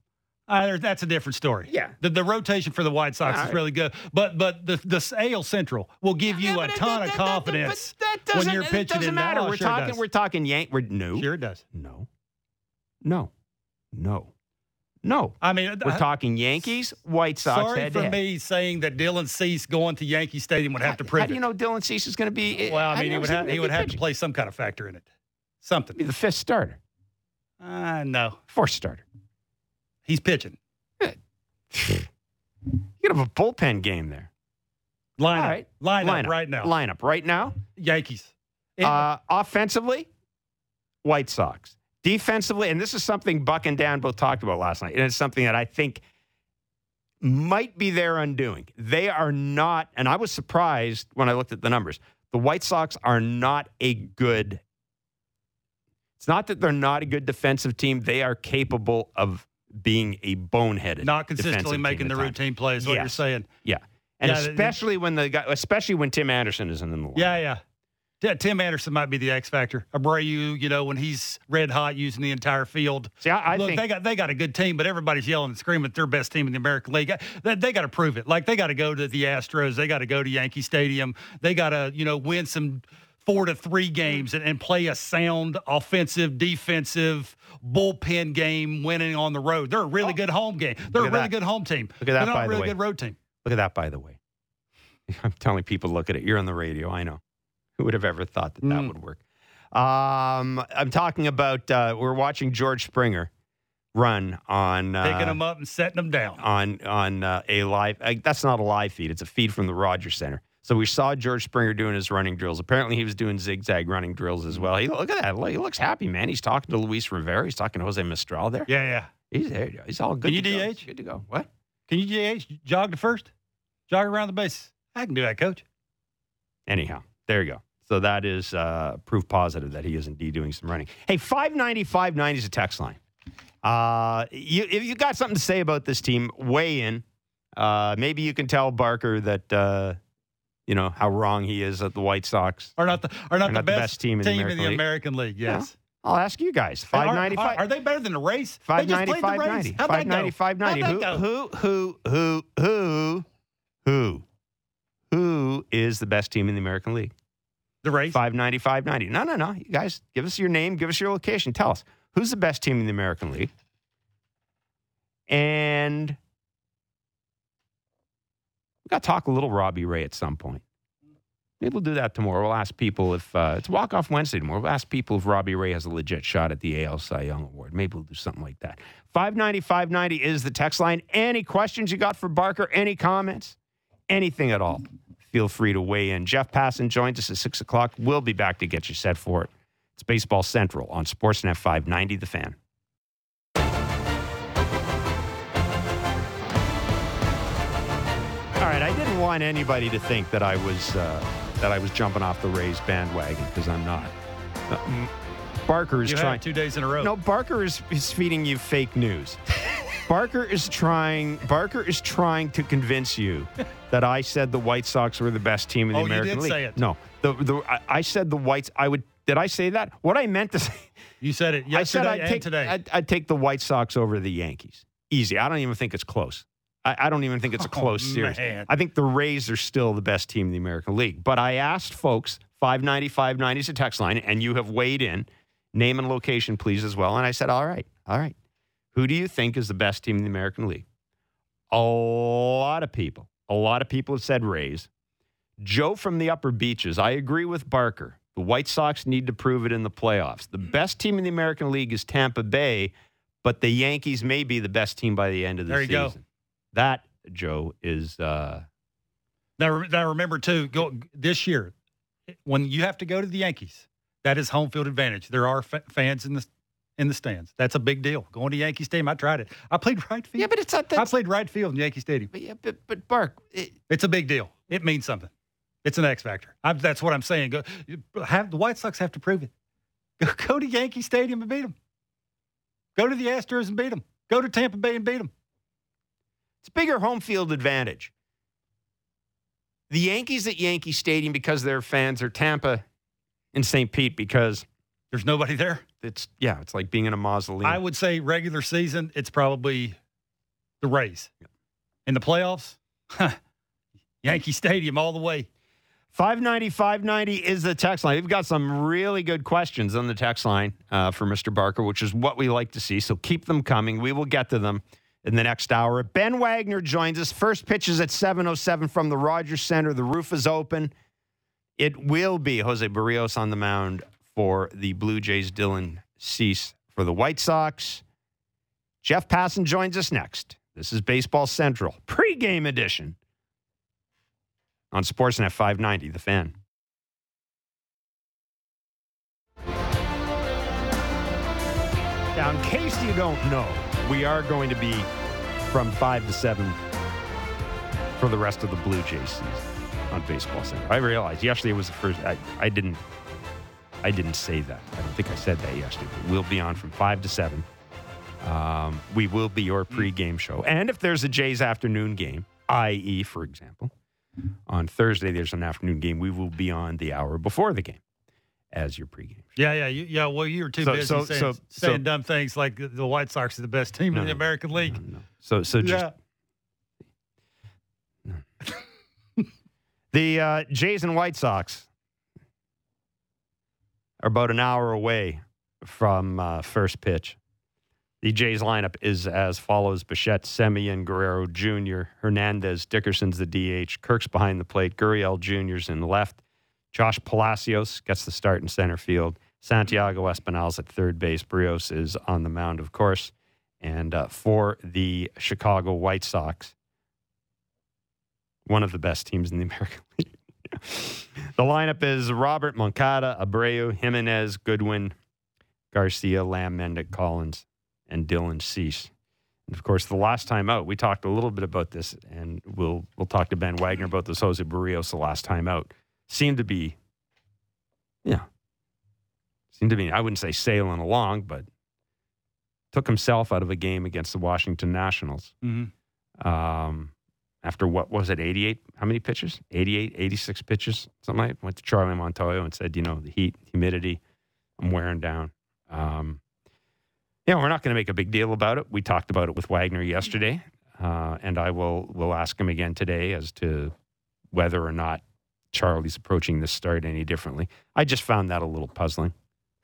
Uh, that's a different story. Yeah, the, the rotation for the White Sox is really good, but but the the AL Central will give you yeah, a ton that, of confidence that, that, when you're pitching. It doesn't matter. Oh, we're sure talking. We're talking Yank. We're no. Sure, it does. No, no, no, No. I mean, We're I- talking Yankees, White Sox. Sorry for me saying that Dylan Cease going to Yankee Stadium would have to prove How do you know Dylan Cease is going to be? well, I mean, he would have he would have to play some kind of factor in it. Something. Be the fifth starter, Uh, no, fourth starter. He's pitching. You could have a bullpen game there. Line All up, right. line Lineup. up right now. Lineup right now. Yankees. Uh, offensively, White Sox. Defensively, and this is something Buck and Dan both talked about last night, and it's something that I think might be their undoing. They are not, and I was surprised when I looked at the numbers. The White Sox are not a good. It's not that they're not a good defensive team; they are capable of being a boneheaded, not consistently making at the times. routine plays. What you're saying? Yeah, and Yeah, especially when the guy, especially when Tim Anderson isn't in the line. Yeah, yeah. T- Tim Anderson might be the X factor. Abreu, you know, when he's red hot using the entire field. See, I, I Look, think they got they got a good team, but everybody's yelling and screaming that they're best team in the American League. They, they got to prove it. Like they got to go to the Astros, they got to go to Yankee Stadium, they got to you know win some four to three games and, and play a sound offensive, defensive bullpen game, winning on the road. They're a really good home game. They're Oh. A really that. good home team. Look at that, They're not by a the way. good road team. Look at that, by the way. [laughs] I'm telling people, look at it. You're on the radio. I know. [laughs] Who would have ever thought that that Mm. would work? Um, I'm talking about. Uh, we're watching George Springer run on uh, Picking them up and setting them down. on on uh, a live. Uh, that's not a live feed. It's a feed from the Rogers Center. So we saw George Springer doing his running drills. Apparently, he was doing zigzag running drills as well. He look at that. He looks happy, man. He's talking to Luis Rivera. He's talking to Jose Mistral there. Yeah, yeah. He's there. He's all good. Can you to go. DH? He's Good to go. What? Can you DH jog to first? Jog around the base. I can do that, coach. Anyhow, there you go. So that is uh, proof positive that he is indeed doing some running. Hey, 590, 590 is a text line. Uh, you, if you got something to say about this team, weigh in. Uh, maybe you can tell Barker that, uh, you know, how wrong he is at the White Sox. Are not the are not, Are the, best team in the American League. American League. Yes. I'll ask you guys. Are- 590, Are, are they better than the Rays? They just 590, played the Rays. 590. How'd that go? 590, 590. How'd that Who, who, who, who, who, who, who is the best team in the American League? The Rays. 590, 590. No, no, no. You guys, give us your name, give us your location. Tell us who's the best team in the American League. And we got to talk a little Robbie Ray at some point. Maybe we'll do that tomorrow. We'll ask people if uh, it's walk off Wednesday tomorrow. We'll ask people if Robbie Ray has a legit shot at the AL Cy Young Award. Maybe we'll do something like that. 590, 590 is the text line. Any questions you got for Barker? Any comments? Anything at all? Feel free to weigh in. Jeff Passan joins us at 6 o'clock. We'll be back to get you set for it. It's Baseball Central on Sportsnet 590, The Fan. All right, I didn't want anybody to think that I was uh, that I was jumping off the Rays bandwagon because I'm not. Uh, Barker is You trying two days in a row. no, Barker is, is feeding you fake news. [laughs] Barker is trying. Barker is trying to convince you that I said the White Sox were the best team in the Oh, you did League. say it. No, the, the I, I said the Whites. I would. Did I say that? What I meant to say. You said it I said I'd and take, today. I'd, I'd take the White Sox over the Yankees. Easy. I don't even think it's close. I, I don't even think it's a Oh, close series. man. I think the Rays are still the best team in the American League. But I asked folks, 590, 590 is a text line, and you have weighed in. Name and location, please, as well. And I said, all right, all right. Who do you think is the best team in the American League? A lot of people, a lot of people have said Rays. Joe from the Upper Beaches, I agree with Barker. The White Sox need to prove it in the playoffs. The mm-hmm. best team in the American League is Tampa Bay, but the Yankees may be the best team by the end of the There you go. Season. That, Joe, is uh, Now, now remember too, go this year when you have to go to the Yankees. That is home field advantage. There are fa- fans in the in the stands. That's a big deal. Going to Yankee Stadium, I tried it. I played right field. yeah, but it's not I played right field in Yankee Stadium. But, yeah, but, but Bark, it, It's a big deal. It means something. It's an X factor. I'm, that's what I'm saying. Go, have the White Sox have to prove it. Go, go to Yankee Stadium and beat them. Go to the Astros and beat them. Go to Tampa Bay and beat them. It's bigger home field advantage. The Yankees at Yankee Stadium because their fans are Tampa and St. Pete because There's nobody there. it's yeah, it's like being in a mausoleum. I would say regular season, it's probably the Rays. In the playoffs, Yankee Stadium all the way. 590 590 is the text line. We've got some really good questions on the text line uh, for Mr. Barker, which is what we like to see. So keep them coming. We will get to them in the next hour. Ben Wagner joins us. First pitch is at 7.07 from the Rogers Center. The roof is open. It will be Jose Berrios on the mound for the Blue Jays, Dylan Cease for the White Sox. Jeff Passan joins us next. This is Baseball Central, pregame edition on Sportsnet 590, The Fan. Now, in case you don't know, we are going to be from 5 to 7 for the rest of the Blue Jays season on Baseball Central. I realized yesterday was the first. I, I didn't. I didn't say that. I don't think I said that yesterday. We'll be on from five to seven. Um, we will be your pregame show, and if there's a Jays afternoon game, i.e., for example, on Thursday there's an afternoon game, we will be on the hour before the game as your pregame. Yeah, yeah, you, yeah. Well, you were too So- busy so- saying, so- saying dumb things like the- White Sox are the best team No, in the no, American League. So, so just yeah. [laughs] The uh, Jays and White Sox are about an hour away from uh, first pitch. The Jays lineup is as follows Bichette, Semien, Guerrero Jr., Hernandez, Dickerson's the DH, Kirk's behind the plate, Gurriel Jr.'s in the left, Josh Palacios gets the start in center field, Santiago Espinal's at third base, Berrios is on the mound, of course, and uh, for the Chicago White Sox, one of the best teams in the [laughs] American League. the lineup is Robert Moncada, Abreu, Jimenez, Goodwin, Garcia, Lamb, Mendick, Collins, and Dylan Cease. And of course, the last time out, we talked a little bit about this, and we'll we'll talk to Ben Wagner about this. Jose Berrios the last time out seemed to be, yeah, seemed to be. I wouldn't say sailing along, but took himself out of a game against the Washington Nationals. Mhm. Um, after what was it, 88? How many pitches? 88, 86 pitches, something like that. Went to Charlie Montoyo and said, you know, the heat, humidity, I'm wearing down. Um, you know, we're not going to make a big deal about it. We talked about it with Wagner yesterday, uh, and I will will ask him again today as to whether or not Charlie's approaching this start any differently. I just found that a little puzzling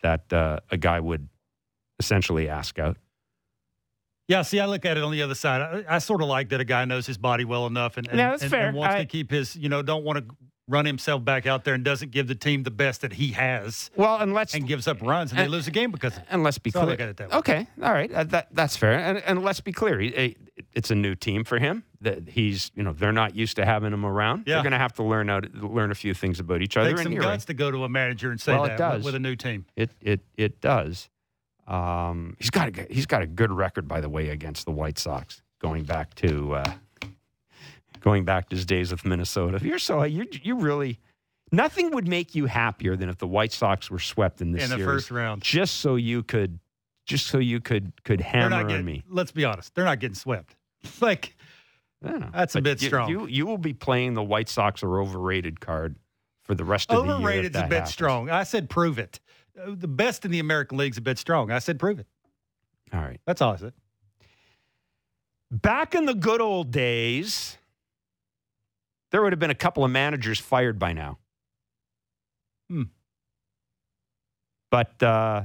that uh, a guy would essentially ask out. Yeah, see, I look at it on the other side. I, I sort of like that a guy knows his body well enough and, and, Yeah, and- fair. and wants I- to keep his, you know, don't want to run himself back out there and doesn't give the team the best that he has Well, and let's and gives up runs and they lose a game because of it. And let's be So I clear. look at it that way. Okay, all right, uh, that that's fair. And, and let's be clear. He, it's a new team for him. That he's, you know, they're not used to having him around. Yeah. They're going to have to learn out, learn a few things about each other. Takes and some guts right. to go to a manager and say Well, it that does. with, with a new team. It it it does. Um, he's got a he's got a good record, by the way, against the White Sox, going back to uh, going back to his days with Minnesota. You're so you you really nothing would make you happier than if the White Sox were swept in this In the series, first round. just so you could just so you could could hammer not getting, me. let's be honest, they're not getting swept. [laughs] like, I don't know. That's a bit you, strong. You you will be playing the White Sox are overrated card for the rest of the year. overrated's a bit happens. strong. I said prove it. Uh, The best in the American League's a bit strong. I said prove it. All right. That's all I said. Back in the good old days, there would have been a couple of managers fired by now. Hmm. But uh,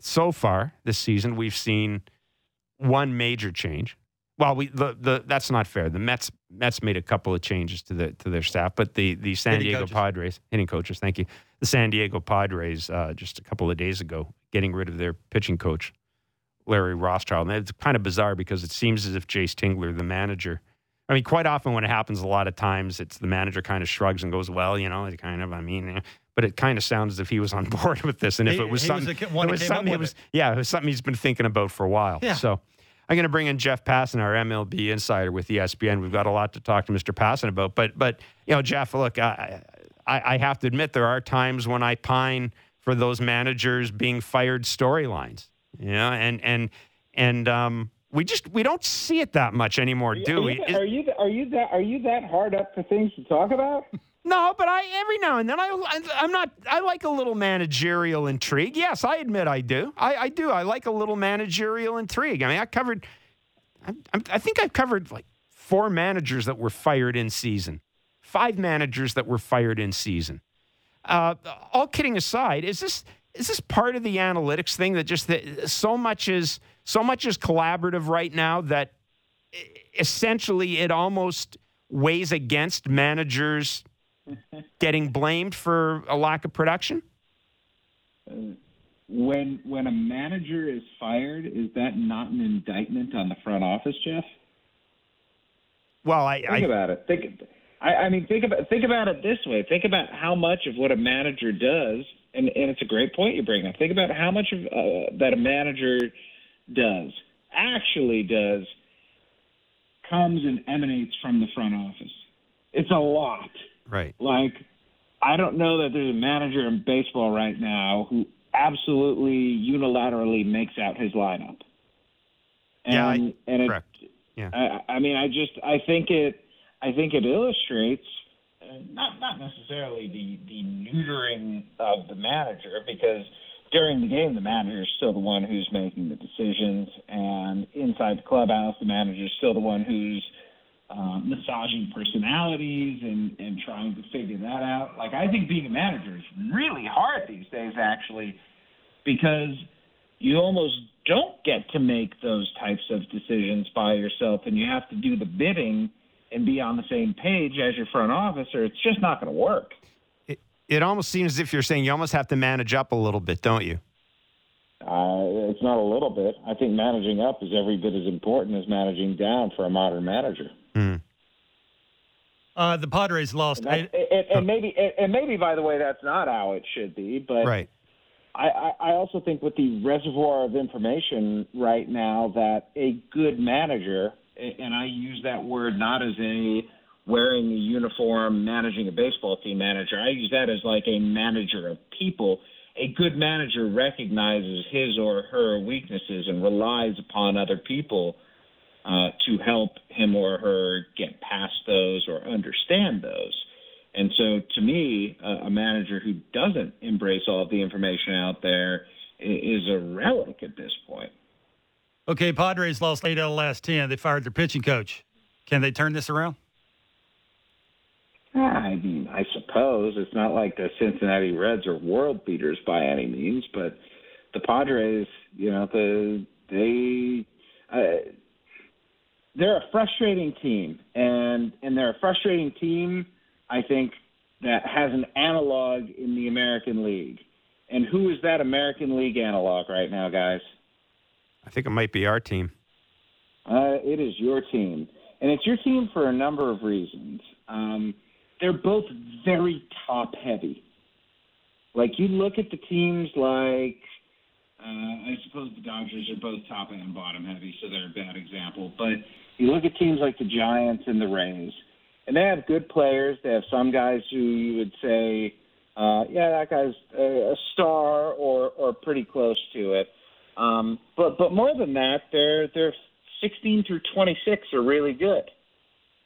so far this season, we've seen one major change. Well, we the, the that's not fair. The Mets Mets made a couple of changes to the to their staff, but the the San Hitting Diego coaches. Padres hitting coaches, thank you. The San Diego Padres uh, just a couple of days ago getting rid of their pitching coach Larry Rothschild. And it's kind of bizarre because it seems as if Jayce Tingler, the manager, I mean, quite often when it happens, a lot of times it's the manager kind of shrugs and goes, "Well, you know, it kind of." I mean, eh." but it kind of sounds as if he was on [laughs] board with this, and if He- it was was something, one it was something, with was, it. yeah, it was something he's been thinking about for a while. Yeah. So. I'm going to bring in Jeff Passan, our MLB insider with ESPN. We've got a lot to talk to Mr. Passan about, but but you know, Jeff, look, I, I I have to admit there are times when I pine for those managers being fired storylines. You know, and and and um, we just we don't see it that much anymore, do are we? You, are you are you that are you that hard up for things to talk about? no, but I every now and then I I'm not I like a little managerial intrigue. Yes, I admit I do. I, I do. I like a little managerial intrigue. I mean, I covered. I, I I think I've covered like four managers that were fired in season, five managers that were fired in season. Uh, all kidding aside, is this is this part of the analytics thing that just that so much is so much is collaborative right now that essentially it almost weighs against managers getting blamed for a lack of production? When when a manager is fired, is that not an indictment on the front office, Jeff? Well, I think I, about it. Think, I, I mean, think about think about it this way. Think about how much of what a manager does, and and it's a great point you bring up. Think about how much of uh, that a manager does actually does comes and emanates from the front office. It's a lot. right. Like, I don't know that there's a manager in baseball right now who absolutely unilaterally makes out his lineup. And, Yeah, I- and it, correct. Yeah. I, I mean, I just I think it I think it illustrates uh, not not necessarily the the neutering of the manager because during the game the manager is still the one who's making the decisions and inside the clubhouse the manager is still the one who's uh, massaging personalities and and trying to figure that out. Like I think being a manager is really hard these days actually because you almost don't get to make those types of decisions by yourself and you have to do the bidding and be on the same page as your front office or it's just not going to work. It, it almost seems as if you're saying you almost have to manage up a little bit, don't you? Uh, it's not a little bit. I think managing up is every bit as important as managing down for a modern manager. Uh, the Padres lost. And, Eight, that, and, and maybe, and- and maybe, by the way, that's not how it should be. But Right. I, I, I also think with the reservoir of information right now that a good manager, and I use that word not as a wearing a uniform, managing a baseball team manager. I use that as like a manager of people. A good manager recognizes his or her weaknesses and relies upon other people uh, to help him or her get past those or understand those. And so, to me, uh, a manager who doesn't embrace all of the information out there is a relic at this point. okay, Padres lost eight out of the last ten. They fired their pitching coach. Can they turn this around? I mean, I suppose it's not like the Cincinnati Reds are world beaters by any means, but the Padres, you know, the they uh, they're a frustrating team, and and they're a frustrating team. I think that has an analog in the American League. And who is that American League analog right now, guys? I think it might be our team. Uh, it is your team, and it's your team for a number of reasons. Um, they're both very top heavy. Like you look at the teams like, uh, I suppose the Dodgers are both top and bottom heavy, so they're a bad example. But you look at teams like the Giants and the Rays, and they have good players. They have some guys who you would say, uh, yeah, that guy's a, a star or or pretty close to it. Um, but but more than that, they're they're 16 through 26 are really good.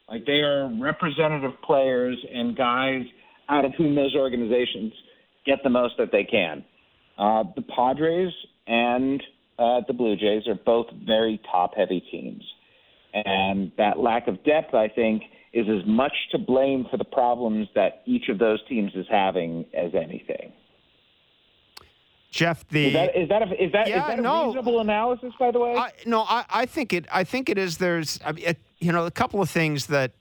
Like they are representative players and guys out of whom those organizations get the most that they can. Uh, the Padres and uh, the Blue Jays are both very top-heavy teams, and that lack of depth, I think, is as much to blame for the problems that each of those teams is having as anything. Jeff, the Is that is that a, is that, is Yeah, that a no. reasonable analysis? By the way, I, no, I, I think it. I think it is. There's, I mean, it, you know, a couple of things that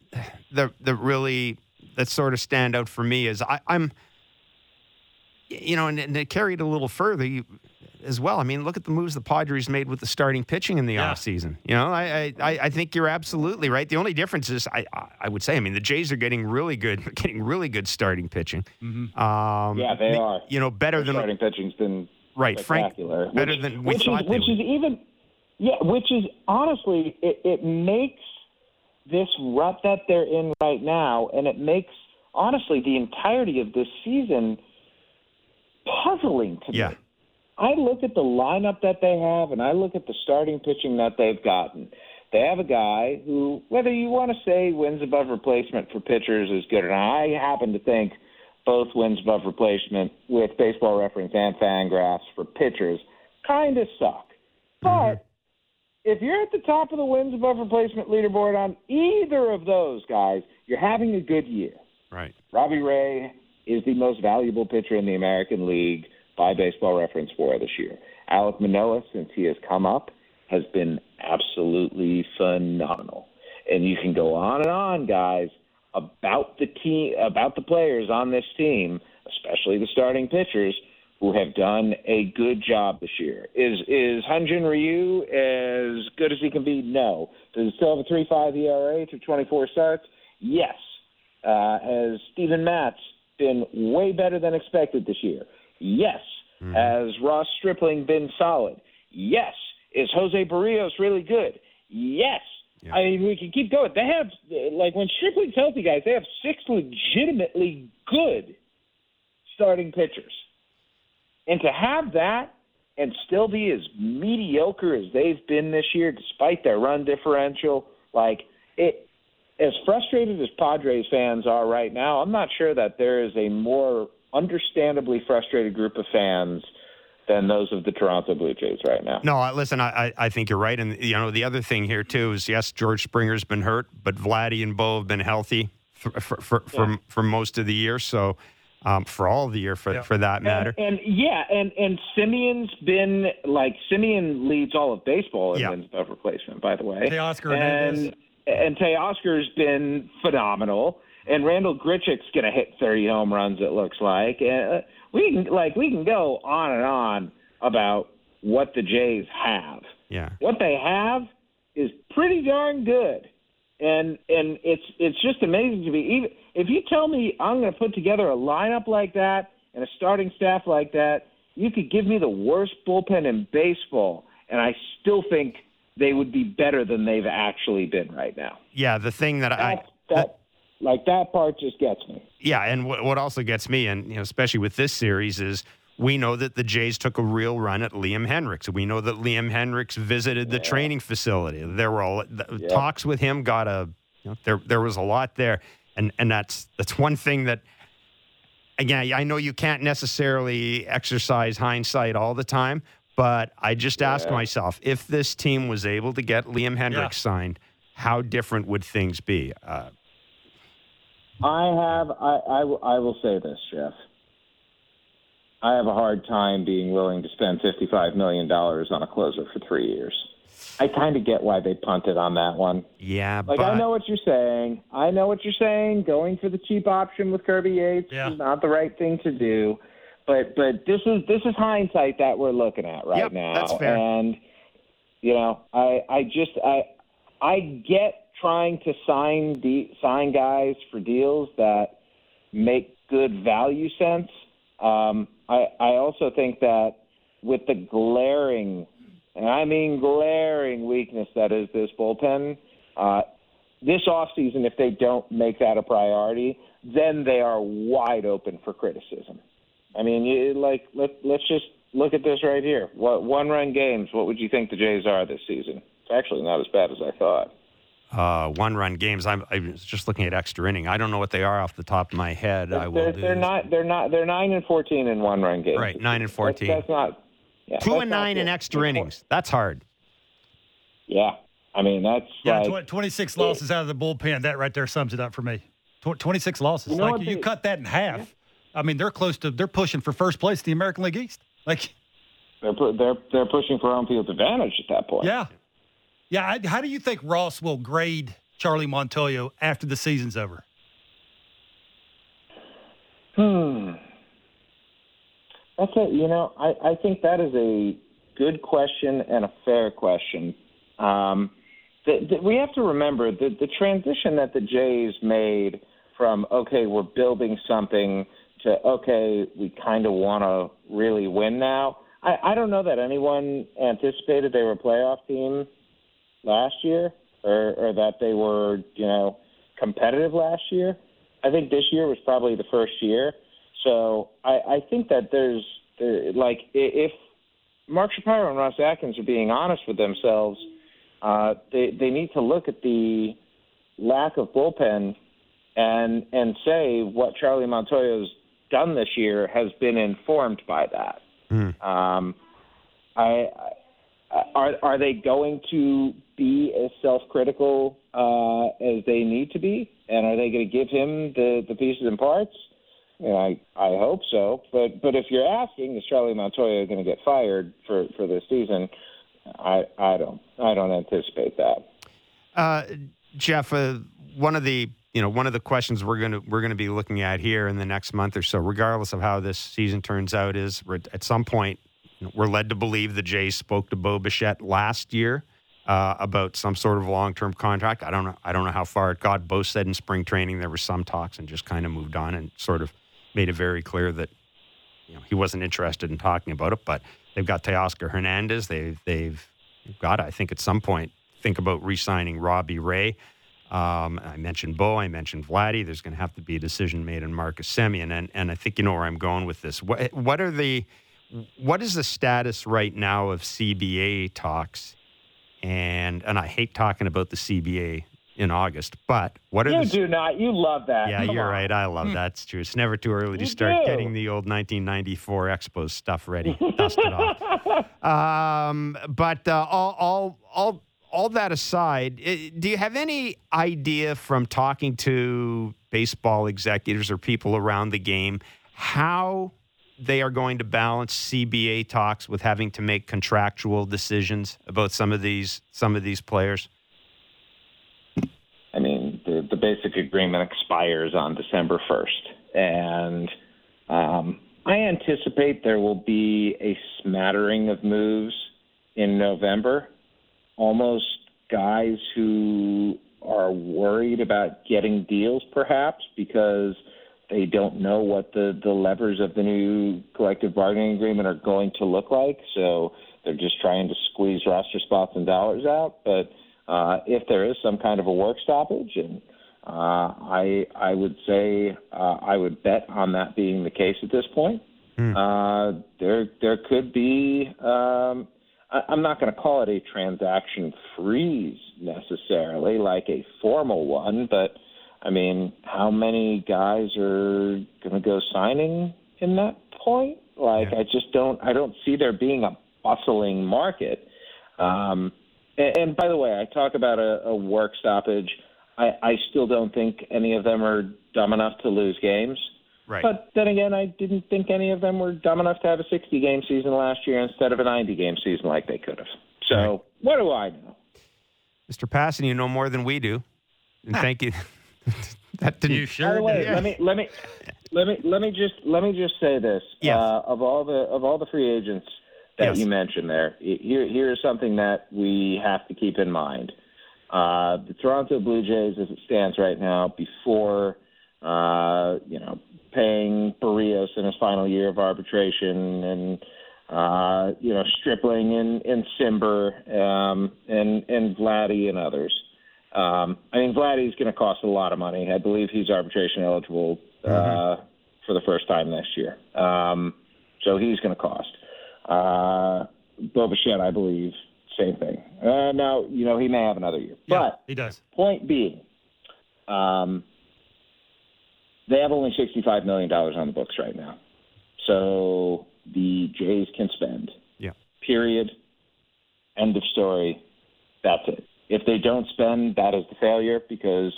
that that really that sort of stand out for me is I, I'm, you know, and, and to carry it a little further you, as well. I mean, look at the moves the Padres made with the starting pitching in the Yeah. offseason. You know, I, I I think you're absolutely right. The only difference is I I- I would say I mean the Jays are getting really good, [laughs] getting really good starting pitching. Um, Yeah, they are. You know, better Their than starting pitching's been right, Frank. Better which, than we which thought is they which would. is even yeah, which is honestly it, it makes this rut that they're in right now, and it makes honestly the entirety of this season puzzling to Yeah. me. I look at the lineup that they have, and I look at the starting pitching that they've gotten. They have a guy who, whether you want to say wins above replacement for pitchers is good, and I happen to think both wins above replacement with Baseball Reference and Fangraphs for pitchers kind of suck. Mm-hmm. But if you're at the top of the wins above replacement leaderboard on either of those guys, you're having a good year. Right. Robbie Ray is the most valuable pitcher in the American League by Baseball Reference for this year. Alec Manoah, since he has come up, has been absolutely phenomenal. And you can go on and on, guys, about the team, about the players on this team, especially the starting pitchers, who have done a good job this year. Is is Hyun-Jin Ryu as good as he can be? No. Does he still have a three five ERA through twenty four starts? Yes. Uh, has Steven Matz been way better than expected this year? Yes. Mm-hmm. Has Ross Stripling been solid? Yes. Is Jose Berrios really good? Yes. Yeah. I mean, we can keep going. They have, like, when Stripling's healthy, guys, they have six legitimately good starting pitchers. And to have that and still be as mediocre as they've been this year, despite their run differential, like, it, as frustrated as Padres fans are right now, I'm not sure that there is a more understandably frustrated group of fans – than those of the Toronto Blue Jays right now. No, listen, I, I think you're right. And, you know, the other thing here, too, is yes, George Springer's been hurt, but Vladdy and Bo have been healthy for, for, for, yeah. for, for, most of the year. So, um, for all of the year, for, yeah. for that matter. And, and, yeah, and, and Semien's been like Semien leads all of baseball in yeah. wins above replacement, by the way. Teoscar and, and Teoscar's been phenomenal. And Randal Grichuk's going to hit 30 home runs, it looks like. And, uh, we can like we can go on and on about what the Jays have. Yeah. What they have is pretty darn good. And and it's it's just amazing to me. Even if you tell me I'm going to put together a lineup like that and a starting staff like that, you could give me the worst bullpen in baseball, and I still think they would be better than they've actually been right now. Yeah, the thing that That's, I that, like that part just gets me. Yeah, and what, what also gets me, and you know, especially with this series, is we know that the Jays took a real run at Liam Hendriks. We know that Liam Hendriks visited the yeah. training facility. There were all, the, talks with him. Got a you know, there there was a lot there, and and that's that's one thing that. Again, I know you can't necessarily exercise hindsight all the time, but I just yeah. asked myself if this team was able to get Liam Hendriks yeah. signed, how different would things be? Uh, I have. I, I, I will say this, Jeff. I have a hard time being willing to spend fifty-five million dollars on a closer for three years. I kind of get why they punted on that one. Yeah, like but... I know what you're saying. I know what you're saying. Going for the cheap option with Kirby Yates yeah. is not the right thing to do. But but this is this is hindsight that we're looking at right yep, now. That's fair. And you know, I I just I I get trying to sign de- sign guys for deals that make good value sense. Um, I, I also think that with the glaring, and I mean glaring weakness that is this bullpen, uh, this offseason, if they don't make that a priority, then they are wide open for criticism. I mean, you, like let let's just look at this right here. What one run games? What would you think the Jays are this season? It's actually not as bad as I thought uh, one run games. I'm, I was just looking at extra inning. I don't know what they are off the top of my head. They're, I will. They're, not. They're not. They're nine and fourteen in one run games. Right, nine and fourteen. That's, that's not. Yeah, Two and nine in extra innings. That's hard. Yeah, I mean that's yeah. Like, twenty six losses out of the bullpen. That right there sums it up for me. Twenty six losses. You know like you they, cut that in half. Yeah. I mean, they're close to. They're pushing for first place in the American League East. Like they're they're they're pushing for home field advantage at that point. Yeah, yeah. How do you think Ross will grade Charlie Montoyo after the season's over? Hmm. That's you know I I think that is a good question and a fair question. Um, the, the, we have to remember the transition that the Jays made from okay we're building something to okay we kind of want to really win now. I, I don't know that anyone anticipated they were a playoff team last year or, or that they were, you know, competitive last year. I think this year was probably the first year. So I, I think that there's, there, like, if Mark Shapiro and Ross Atkins are being honest with themselves, uh, they, they need to look at the lack of bullpen and and say what Charlie Montoyo's done this year has been informed by that. Mm. Um, I uh, are are they going to be as self-critical uh, as they need to be, and are they going to give him the the pieces and parts? And I I hope so. But but if you're asking, is Charlie Montoyo going to get fired for for this season? I I don't I don't anticipate that. Uh, Jeff, uh, one of the you know one of the questions we're going to we're going to be looking at here in the next month or so, regardless of how this season turns out, is at some point we're led to believe the Jays spoke to Bo Bichette last year uh, about some sort of long term contract. I don't know. I don't know how far it got. Bo said in spring training there were some talks and just kind of moved on and sort of made it very clear that you know he wasn't interested in talking about it. But they've got Teoscar Hernandez. They've they've got I think at some point think about re-signing Robbie Ray. Um, I mentioned Bo. I mentioned Vladdy. There's going to have to be a decision made on Marcus Semien, and and I think you know where I'm going with this. What what are the what is the status right now of CBA talks? And and I hate talking about the CBA in August, but what are you the, do not? You love that. Yeah, Come you're on. right. I love Hmm. that. It's true. It's never too early to You start do. getting the old 1994 Expos stuff ready, dusted off. [laughs] Um, but uh, all all all all that aside, do you have any idea from talking to baseball executives or people around the game how they are going to balance CBA talks with having to make contractual decisions about some of these some of these players? I mean, the, the basic agreement expires on December 1st. And um, I anticipate there will be a smattering of moves in November. Almost guys who are worried about getting deals, perhaps, because they don't know what the, the levers of the new collective bargaining agreement are going to look like. So they're just trying to squeeze roster spots and dollars out. But uh, if there is some kind of a work stoppage, and uh, I I would say uh, I would bet on that being the case at this point. Uh, there there could be. Um, I, I'm not going to call it a transaction freeze necessarily, like a formal one, but I mean, how many guys are going to go signing in that point? Like, I just don't. I don't see there being a bustling market. Um, and, and by the way, I talk about a, a work stoppage. I, I still don't think any of them are dumb enough to lose games. Right. But then again, I didn't think any of them were dumb enough to have a 60 game season last year instead of a 90 game season like they could have. So what do I know? Mr. Passan, you know more than we do. And thank you. [laughs] that didn't. You By the way, do? let me let me let me let me just let me just say this. Yes. Uh, of all the of all the free agents that Yes. you mentioned there, here here is something that we have to keep in mind. Uh, the Toronto Blue Jays, as it stands right now, before uh, you know paying Berrios in his final year of arbitration and uh, you know Stripling and, and Cimber um, and and Vladdy and others. Um, I mean, Vladdy's going to cost a lot of money. I believe he's arbitration eligible uh, for the first time next year. Um, so he's going to cost. Uh, Bo Bichette, I believe, same thing. Uh, now, you know, he may have another year. Yeah, But he does. point being, um, they have only $65 million on the books right now. So the Jays can spend. Yeah. Period. End of story. That's it. If they don't spend, that is the failure because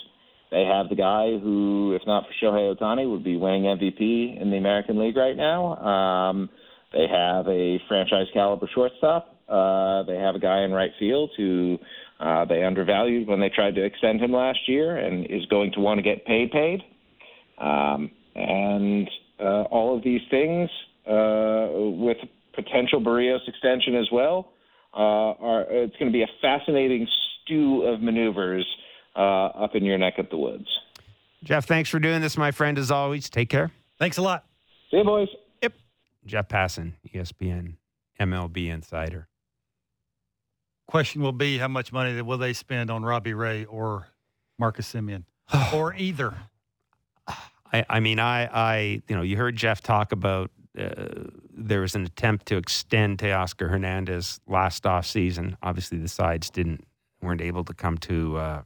they have the guy who, if not for Shohei Ohtani, would be winning MVP in the American League right now. Um, they have a franchise caliber shortstop. Uh, they have a guy in right field who uh, they undervalued when they tried to extend him last year and is going to want to get paid paid. Um, and uh, all of these things, uh, with potential Berrios extension as well, uh, are it's going to be a fascinating stew of maneuvers uh, up in your neck of the woods. Jeff, thanks for doing this, my friend, as always. Take care. Thanks a lot. See you, boys. Yep. Jeff Passan, ESPN MLB Insider. Question will be how much money will they spend on Robbie Ray or Marcus Semien [sighs] or either? I, I mean, I, I, you know, you heard Jeff talk about uh, there was an attempt to extend Teoscar Hernandez last off season. Obviously, the sides didn't weren't able to come to uh,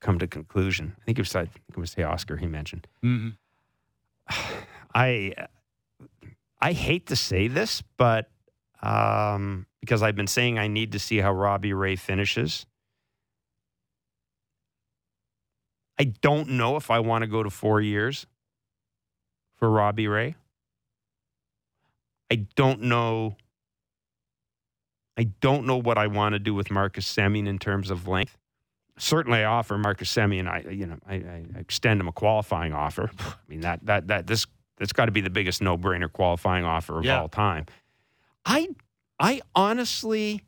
come to conclusion. I think it was I think it was Teoscar he mentioned. hmm [sighs] I I hate to say this, but um, because I've been saying I need to see how Robbie Ray finishes. I don't know if I want to go to four years for Robbie Ray. I don't know. I don't know what I want to do with Marcus Semien in terms of length. Certainly, I offer Marcus Semien. I you know I, I extend him a qualifying offer. [laughs] I mean that that that this that's got to be the biggest no brainer qualifying offer of Yeah. all time. I I honestly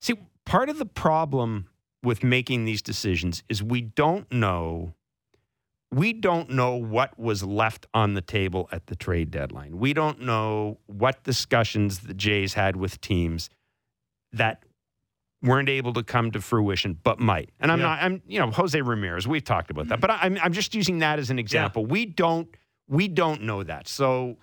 see part of the problem with making these decisions is we don't know we don't know what was left on the table at the trade deadline. We don't know what discussions the Jays had with teams that weren't able to come to fruition, but might. And I'm Yeah. not. I'm you know Jose Ramirez. We've talked about that, mm-hmm. but I- I'm I'm just using that as an example. We don't we don't know that. So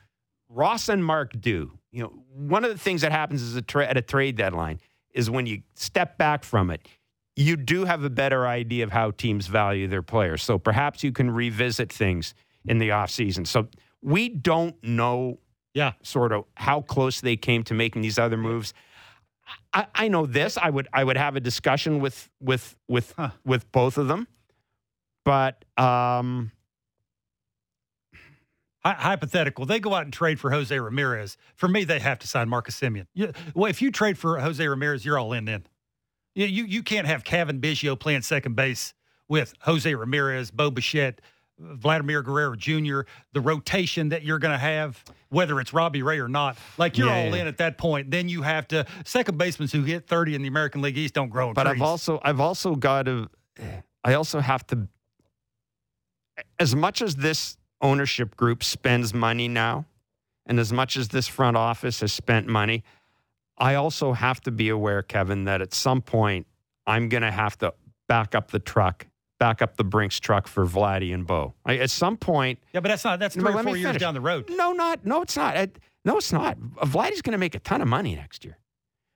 Ross and Mark do. You know, one of the things that happens is a tra- at a trade deadline is when you step back from it, you do have a better idea of how teams value their players. So perhaps you can revisit things in the offseason. So we don't know Yeah. sort of how close they came to making these other moves. I, I know this. I would I would have a discussion with with with Huh. with both of them. But um Hy- hypothetical, they go out and trade for Jose Ramirez. For me, they have to sign Marcus Semien. Well, if you trade for Jose Ramirez, you're all in then. You, you, you can't have Cavan Biggio playing second base with Jose Ramirez, Bo Bichette, Vladimir Guerrero Jr., the rotation that you're going to have, whether it's Robbie Ray or not. Like you're Yeah, all yeah. in at that point. Then you have to, second basemen who hit 30 in the American League East don't grow but I've also I've also got to I also have to as much as this ownership group spends money now and as much as this front office has spent money I also have to be aware Kevin that at some point I'm going to have to back up the truck back up the Brinks truck for Vladdy and Bo I, at some point yeah, but that's not, that's No, three or let four years finish. down the road. no, not. No, it's not. At- no, it's not. Vladdy's going to make a ton of money next year.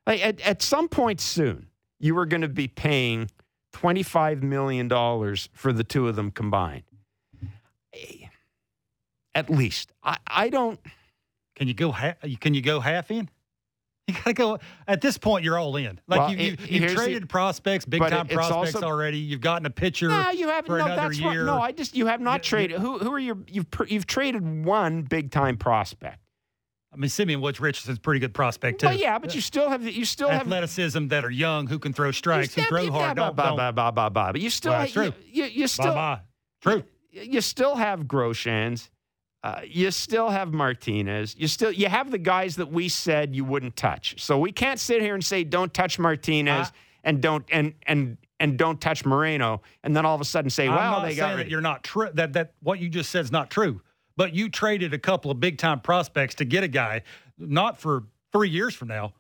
Like at, at some point soon, you are going to be paying $25 million for the two of them combined. At least. I, I don't. Can you go? Ha- can you go half in? [laughs] You gotta go. At this point, you're all in. Like Well, you, you, it- you've here's the- traded prospects, big time prospects also- already. You've gotten a pitcher No, you haven't. for No, another that's what, year. no. I just you have not You- traded. Who who are your you've you've traded one big time prospect. I mean, Simeon Woods Richardson's a pretty good prospect too. Well, yeah, but you still have you still have athleticism that are young who can throw strikes, who throw hard. blah, don't. blah, blah, blah, blah. But you still Well, have, true. You, you, you still Bye-bye. True. you still have Groshans. Uh, you still have Martinez. You still you have the guys that we said you wouldn't touch. So we can't sit here and say don't touch Martinez I- and don't and and and don't touch Moreno, and then all of a sudden say, well, they got that you're not true. That that what you just said is not true. But you traded a couple of big time prospects to get a guy, not for three years from now.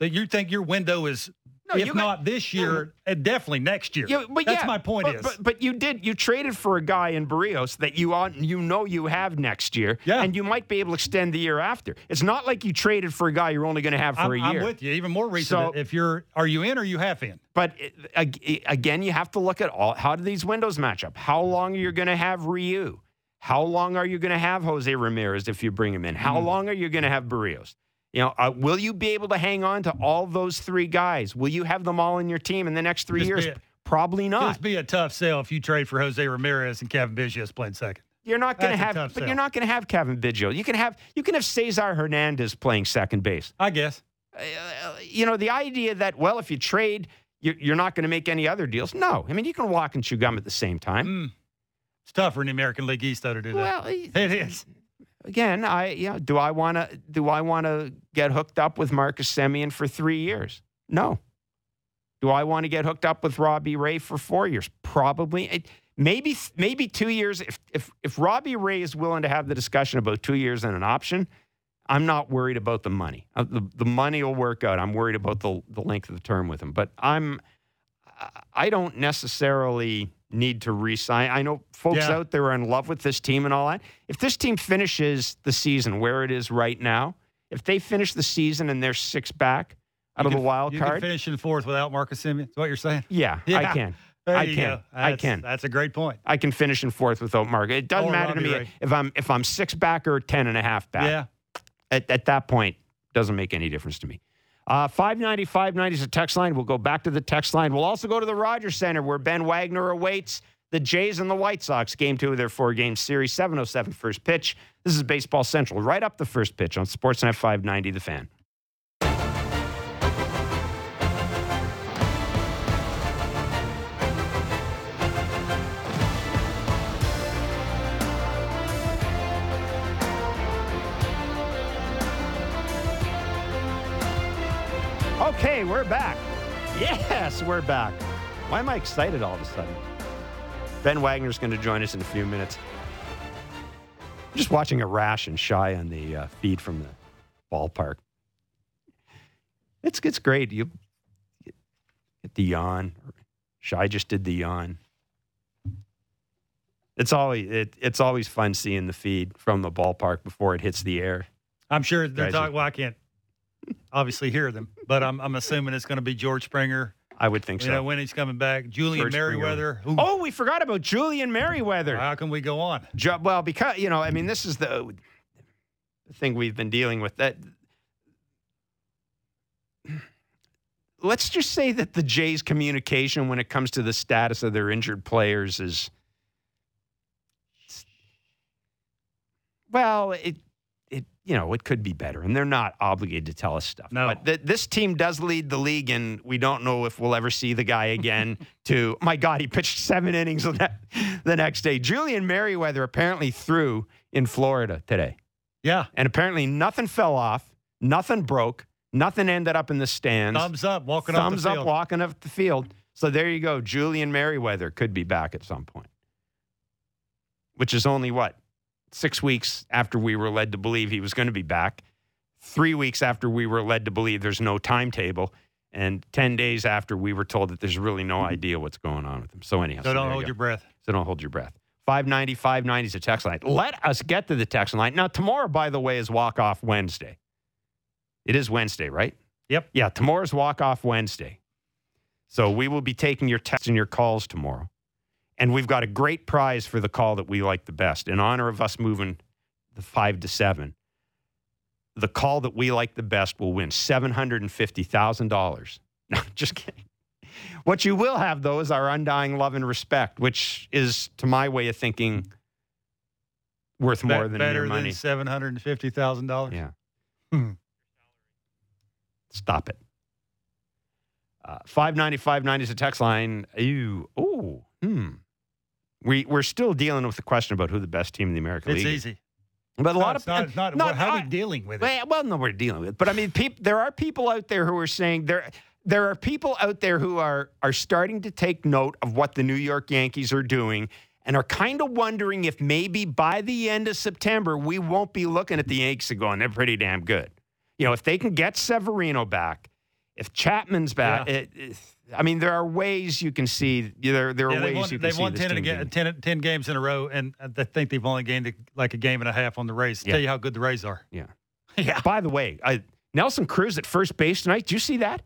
That you think your window is, No, if you not got- this year, and eh, definitely next year. But That's yeah, my point. but, is but, but you did you traded for a guy in Berrios that you on you know you have next year, Yeah. and you might be able to extend the year after. It's not like you traded for a guy you're only going to have for I'm, a year. I'm with you. Even more reason So- if you're, are you in or you half in? But eh, it- eh, again, you have to look at all. How do these windows match up? How long are you going to have Ryu? How long are you going to have Jose Ramirez if you bring him in? How Hmm. long are you going to have Berrios? You know, uh, will you be able to hang on to all those three guys? Will you have them all in your team in the next three years? a- Probably not. Just be a tough sell if you trade for Jose Ramirez and Cavan Biggio's playing second. You're not going to have, but sell. you're not going to have Cavan Biggio. You can have, you can have Cesar Hernandez playing second base. I guess. Uh, you know, the idea that well, if you trade, you're, you're not going to make any other deals. No, I mean you can walk and chew gum at the same time. Mm. It's tougher in the American League East though to do that. Well, it is. Again, I know, do I want to do I want to get hooked up with Marcus Semien for three years? No. Do I want to get hooked up with Robbie Ray for four years? Probably. It, maybe maybe two years. If if if Robbie Ray is willing to have the discussion about two years and an option, I'm not worried about the money. Uh, the, the money will work out. I'm worried about the the length of the term with him. But I'm I don't necessarily need to re-sign. I know folks Yeah. out there are in love with this team and all that. If this team finishes the season where it is right now, if they finish the season and they're six back out You of the wild you card, can finish in fourth without Marcus Semien. Is what you're saying? yeah, I can. There I can. I can. That's a great point. I can finish in fourth without Mark. It doesn't Or matter to me Ray. if I'm if I'm six back or ten and a half back. Yeah. At, at that point, doesn't make any difference to me. Uh, 590 590 is a text line. We'll go back to the text line. We'll also go to the Rogers Center where Ben Wagner awaits the Jays and the White Sox, game two of their four game series, 707 first pitch. This is Baseball Central, right up the first pitch on Sportsnet 590, the fan. Yes, we're back. Why am I excited all of a sudden? Ben Wagner's going to join us in a few minutes. I'm just watching Arash and Shi on the uh, feed from the ballpark. It's it's great. You get the yawn. Shi just did the yawn. It's always it, it's always fun seeing the feed from the ballpark before it hits the air. I'm sure they're talking. Well, I can't obviously hear them, but I'm I'm assuming it's going to be George Springer. I would think You so. know when he's coming back, Julian George Merryweather. Who, Oh, we forgot about Julian Merryweather. how can we go on? Ju- well, because you know, I mean, this is the thing we've been dealing with. That let's just say that the Jays' communication when it comes to the status of their injured players is well, it it you know it could be better, and they're not obligated to tell us stuff. No. but th- this team does lead the league, and we don't know if we'll ever see the guy again. [laughs] to my God, he pitched seven innings the ne- the next day. Julian Merryweather apparently threw in Florida today, Yeah, and apparently nothing fell off, nothing broke, nothing ended up in the stands. thumbs up, walking Thumbs up, walking up the field. So there you go. Julian Merryweather could be back at some point, which is only what six weeks after we were led to believe he was going to be back, three weeks after we were led to believe there's no timetable, and ten days after we were told that there's really no mm-hmm. idea what's going on with him. So anyhow, So don't there you hold your breath. So don't hold your breath. 590, 590 is a text line. Let us get to the text line. Now, tomorrow, by the way, is walk off Wednesday. It is Wednesday, right? Yep. Yeah, tomorrow's walk off Wednesday. So we will be taking your texts and your calls tomorrow. And we've got a great prize for the call that we like the best. In honor of us moving the five to seven, the call that we like the best will win $750,000. [laughs] No, just kidding. What you will have, though, is our undying love and respect, which is, to my way of thinking, worth Be- more than better your money. than seven hundred and fifty thousand dollars. Yeah. Hmm. Stop it. Uh, 590 590 is a text line. Ew. Oh, hmm. We, we're still dealing with the question about who the best team in the American It's League is. easy. But a lot of not, it's not, not- how are we dealing with it? well, well, no, we're dealing with. it. But I mean, peop, there are people out there who are saying there. There are people out there who are are starting to take note of what the New York Yankees are doing and are kind of wondering if maybe by the end of September we won't be looking at the Yankees and going, they're pretty damn good. You know, if they can get Severino back, if Chapman's back, Yeah. it, it- I mean, there are ways you can see. There, there are Yeah, ways won, you can see. they've see won this 10, team aga- 10, 10 games in a row, and I think they've only gained like a game and a half on the Rays. Yeah. Tell you how good the Rays are. Yeah. [laughs] Yeah. By the way, I, Nelson Cruz at first base tonight. Do you see that?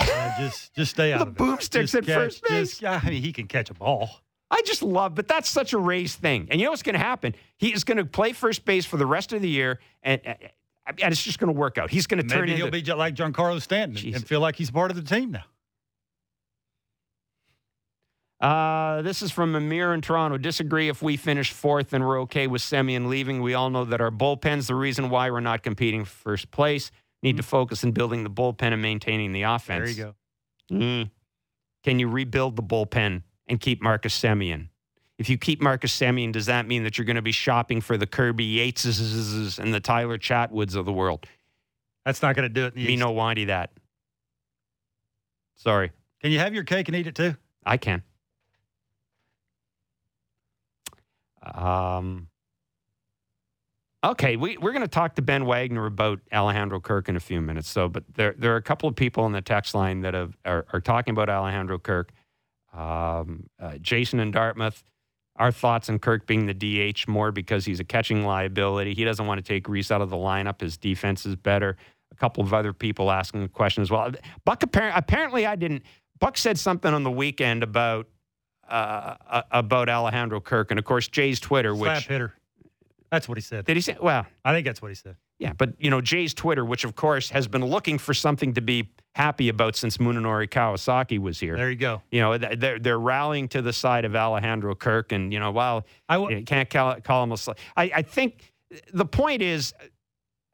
Uh, just just stay [laughs] out The of it. boomsticks at catch- first base. just- I mean, he can catch a ball. I just love, but that's such a Rays thing. And you know what's going to happen? He is going to play first base for the rest of the year, and, and it's just going to work out. He's going to turn Maybe into. he'll be like Giancarlo Stanton Jeez. and feel like he's part of the team now. Uh, this is from Amir in Toronto. Disagree if we finish fourth and we're okay with Semien leaving. We all know that our bullpen's the reason why we're not competing for first place. Need to focus on building the bullpen and maintaining the offense. There you go. Mm. Can you rebuild the bullpen and keep Marcus Semien? If you keep Marcus Semien, does that mean that you're going to be shopping for the Kirby Yateses and the Tyler Chatwoods of the world? That's not going to do it Me no wanty that. Sorry, Can you have your cake and eat it too? I can. Um. Okay, we, we're going to talk to Ben Wagner about Alejandro Kirk in a few minutes. So, but there there are a couple of people on the text line that have, are, are talking about Alejandro Kirk. Um, uh, Jason in Dartmouth, our thoughts on Kirk being the DH more because he's a catching liability. He doesn't want to take Reese out of the lineup. His defense is better. A couple of other people asking the question as well. Buck apparently, apparently I didn't. Buck said something on the weekend about uh, about Alejandro Kirk, and of course Jay's Twitter, Slap which hitter. That's what he said. did he say? Well, I think that's what he said. Yeah, but you know Jay's Twitter, which of course has been looking for something to be happy about since Munenori Kawasaki was here. There you go. You know they're they're rallying to the side of Alejandro Kirk, and you know while I w- you can't call, call him a. Sl- I, I think the point is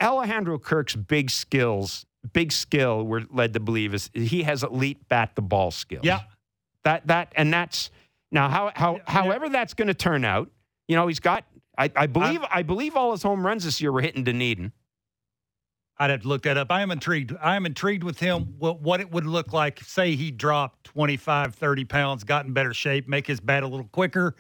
Alejandro Kirk's big skills, big skill, we're led to believe is he has elite bat the ball skills. Yeah. That that and that's now how how however that's going to turn out. You know he's got. I, I believe i believe all his home runs this year were hitting Dunedin. I'd have to look that up. I am intrigued. I am intrigued with him, what, what it would look like. Say he dropped 25, 30 pounds, got in better shape, make his bat a little quicker.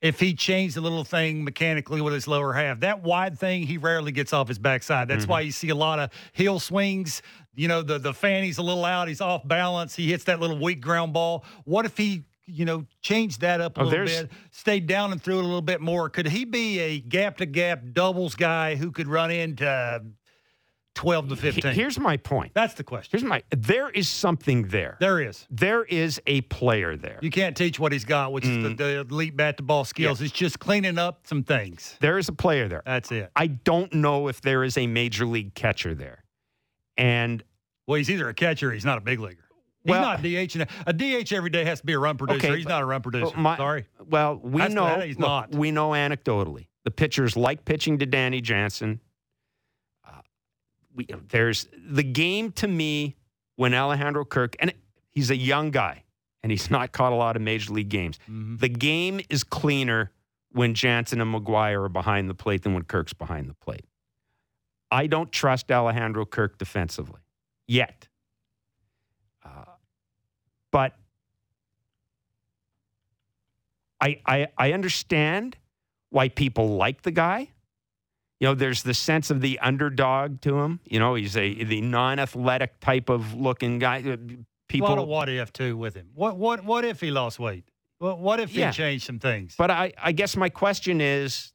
If he changed a little thing mechanically with his lower half, that wide thing, he rarely gets off his backside. That's Mm-hmm. why you see a lot of heel swings. You know, the, the fanny's a little out. He's off balance. He hits that little weak ground ball. What if he, you know, changed that up a Oh, little bit, stayed down and threw it a little bit more? Could he be a gap to gap doubles guy who could run into 12 to 15? Here's my point. That's the question. Here's my. There is something there. There is. There is a player there. You can't teach what he's got, which is the, mm. the elite bat to ball skills. It's just cleaning up some things. There is a player there. That's it. I don't know if there is a major league catcher there. And Well, he's either a catcher or he's not a big leaguer. He's Well- not DH. A DH every day has to be a run producer. Okay, he's not a run producer. My- Sorry. Well, we That's know that he's look, not. We know anecdotally the pitchers like pitching to Danny Jansen. Uh, we, there's the game to me when Alejandro Kirk and he's a young guy and he's not caught a lot of major league games. Mm-hmm. The game is cleaner when Jansen and McGuire are behind the plate than when Kirk's behind the plate. I don't trust Alejandro Kirk defensively yet. But I, I I understand why people like the guy. You know, there's the sense of the underdog to him. You know, he's a the non-athletic type of looking guy. Uh, a lot of People, what if too with him. What what what if he lost weight? What what if Yeah. he changed some things? but I I guess my question is,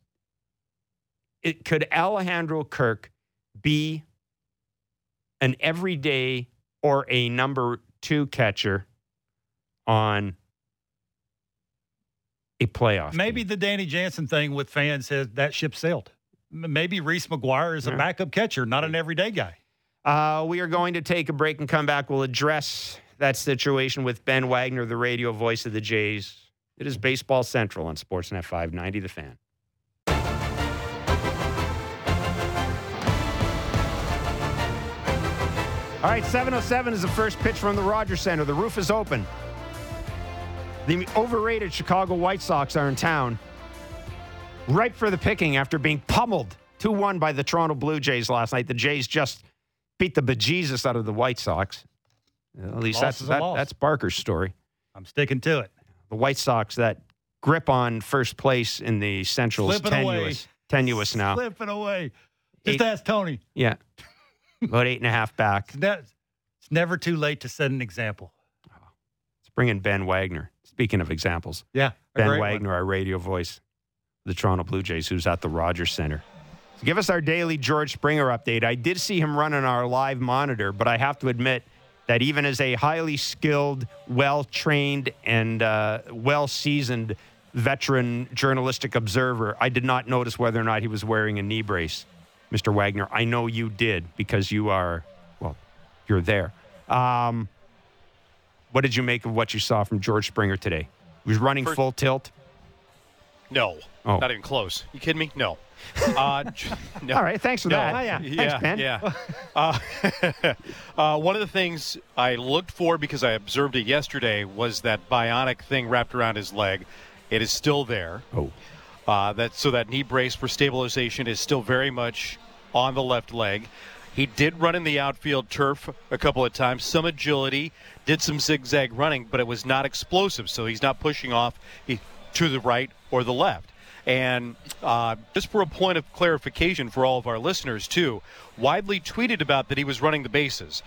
it could Alejandro Kirk be an everyday or a number two catcher on a playoff? Maybe team? the Danny Jansen thing with fans says that ship sailed. Maybe Reese McGuire is a Yeah. backup catcher, not an everyday guy. Uh, we are going to take a break and come back. We'll address that situation with Ben Wagner, the radio voice of the Jays. It is Baseball Central on Sportsnet 590, The Fan. All right, 707 is the first pitch from the Rogers Center. The roof is open. The overrated Chicago White Sox are in town, ripe for the picking after being pummeled 2 1 by the Toronto Blue Jays last night. The Jays just beat the bejesus out of the White Sox. At least that's, that, that's Barker's story. I'm sticking to it. The White Sox, that grip on first place in the Central is away. tenuous. Tenuous now. Slipping away. Just Eight- ask Tony. Yeah. About eight and a half back. [laughs] It's, ne- it's never too late to set an example. Let's bring in Ben Wagner. Speaking of examples, Yeah. Ben great one. Wagner, our radio voice, the Toronto Blue Jays, who's at the Rogers Center. So give us our daily George Springer update. I did see him run on our live monitor, but I have to admit that even as a highly skilled, well trained, and uh, well seasoned veteran journalistic observer, I did not notice whether or not he was wearing a knee brace. Mr. Wagner, I know you did because you are, well, you're there. Um, what did you make of what you saw from George Springer today? He was running full tilt. No, Oh. not even close. You kidding me? No. Uh, [laughs] no. All right, thanks for No. that. Oh, yeah. Thanks, yeah, Ben. Yeah. Uh, [laughs] uh, one of the things I looked for because I observed it yesterday was that bionic thing wrapped around his leg. It is still there. Oh. Uh, that so that knee brace for stabilization is still very much on the left leg. He did run in the outfield turf a couple of times, some agility, did some zigzag running, but it was not explosive. So he's not pushing off to the right or the left. And uh, just for a point of clarification for all of our listeners, too, widely tweeted about that he was running the bases.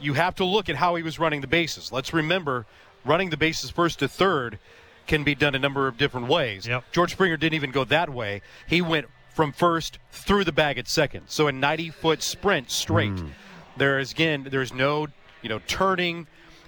You have to look at how he was running the bases. Let's remember, running the bases first to third can be done a number of different ways. Yep. George Springer didn't even go that way. He went from first through the bag at second. So a 90 foot sprint straight. Hmm. There is again, there's no you know turning.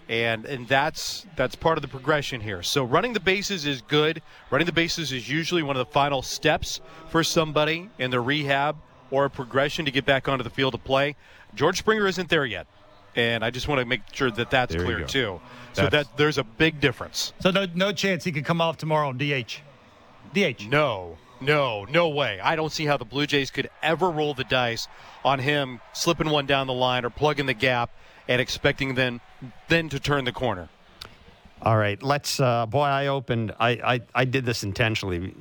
and and that's that's part of the progression here. So running the bases is good. Running the bases is usually one of the final steps for somebody in their rehab or a progression to get back onto the field to play. George Springer isn't there yet, and I just want to make sure that that's There clear go. too. So that there's a big difference. So no, no chance he could come off tomorrow on DH. DH. No, no, no way. I don't see how the Blue Jays could ever roll the dice on him slipping one down the line or plugging the gap and expecting then then to turn the corner. All right, let's. Uh, boy, I opened. I, I, I did this intentionally.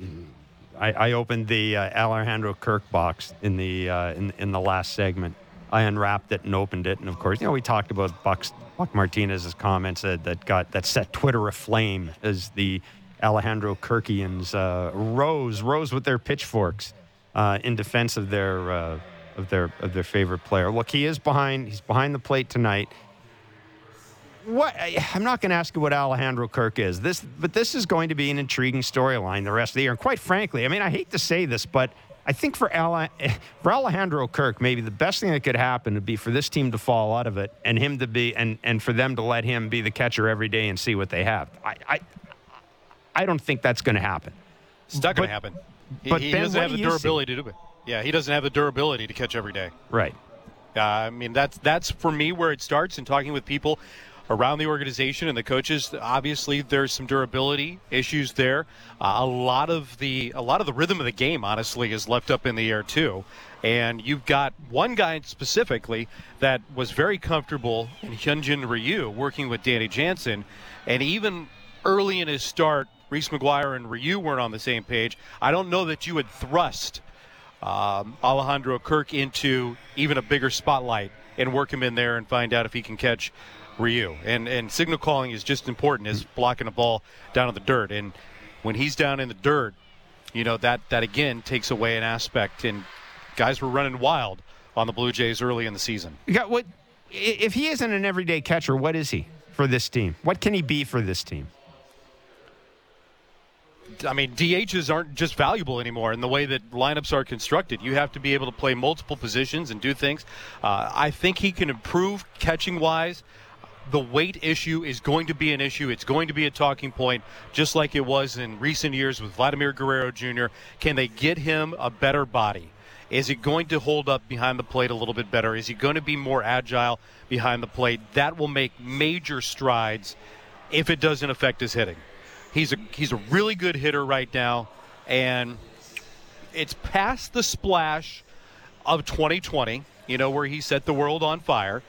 I, I opened the uh, Alejandro Kirk box in the uh, in in the last segment. I unwrapped it and opened it, and of course, you know, we talked about Buck's, Buck Martinez's comments that, that got that set Twitter aflame as the Alejandro Kirkians uh, rose rose with their pitchforks uh, in defense of their uh, of their of their favorite player. Look, he is behind. He's behind the plate tonight what I'm not going to ask you what Alejandro Kirk is. This, but this is going to be an intriguing storyline the rest of the year. And quite frankly, I mean, I hate to say this, but I think for Ale, [laughs] for Alejandro Kirk, maybe the best thing that could happen would be for this team to fall out of it and him to be and and for them to let him be the catcher every day and see what they have. I I, I don't think that's going to happen. It's not going to happen. He, but he Ben, doesn't have do the you see? durability to do it. Yeah, he doesn't have the durability to catch every day. Right. Uh, I mean, that's that's for me where it starts. And talking with people around the organization and the coaches, obviously there's some durability issues there. Uh, a lot of the a lot of the rhythm of the game, honestly, is left up in the air too. And you've got one guy specifically that was very comfortable in Hyunjin Ryu working with Danny Jansen, and even early in his start, Reese McGuire and Ryu weren't on the same page. I don't know that you would thrust um, Alejandro Kirk into even a bigger spotlight and work him in there and find out if he can catch Ryu. And and signal calling is just important as blocking a ball down in the dirt. And when he's down in the dirt, you know that that again takes away an aspect. And guys were running wild on the Blue Jays early in the season. Got what? If he isn't an everyday catcher, what is he for this team? What can he be for this team? I mean, DHs aren't just valuable anymore in the way that lineups are constructed. You have to be able to play multiple positions and do things. Uh, I think he can improve catching wise. The weight issue is going to be an issue. It's going to be a talking point, just like it was in recent years with Vladimir Guerrero Jr. Can they get him a better body? Is he going to hold up behind the plate a little bit better? Is he going to be more agile behind the plate? That will make major strides if it doesn't affect his hitting. He's a he's a really good hitter right now, and it's past the splash of 2020. You know where he set the world on fire.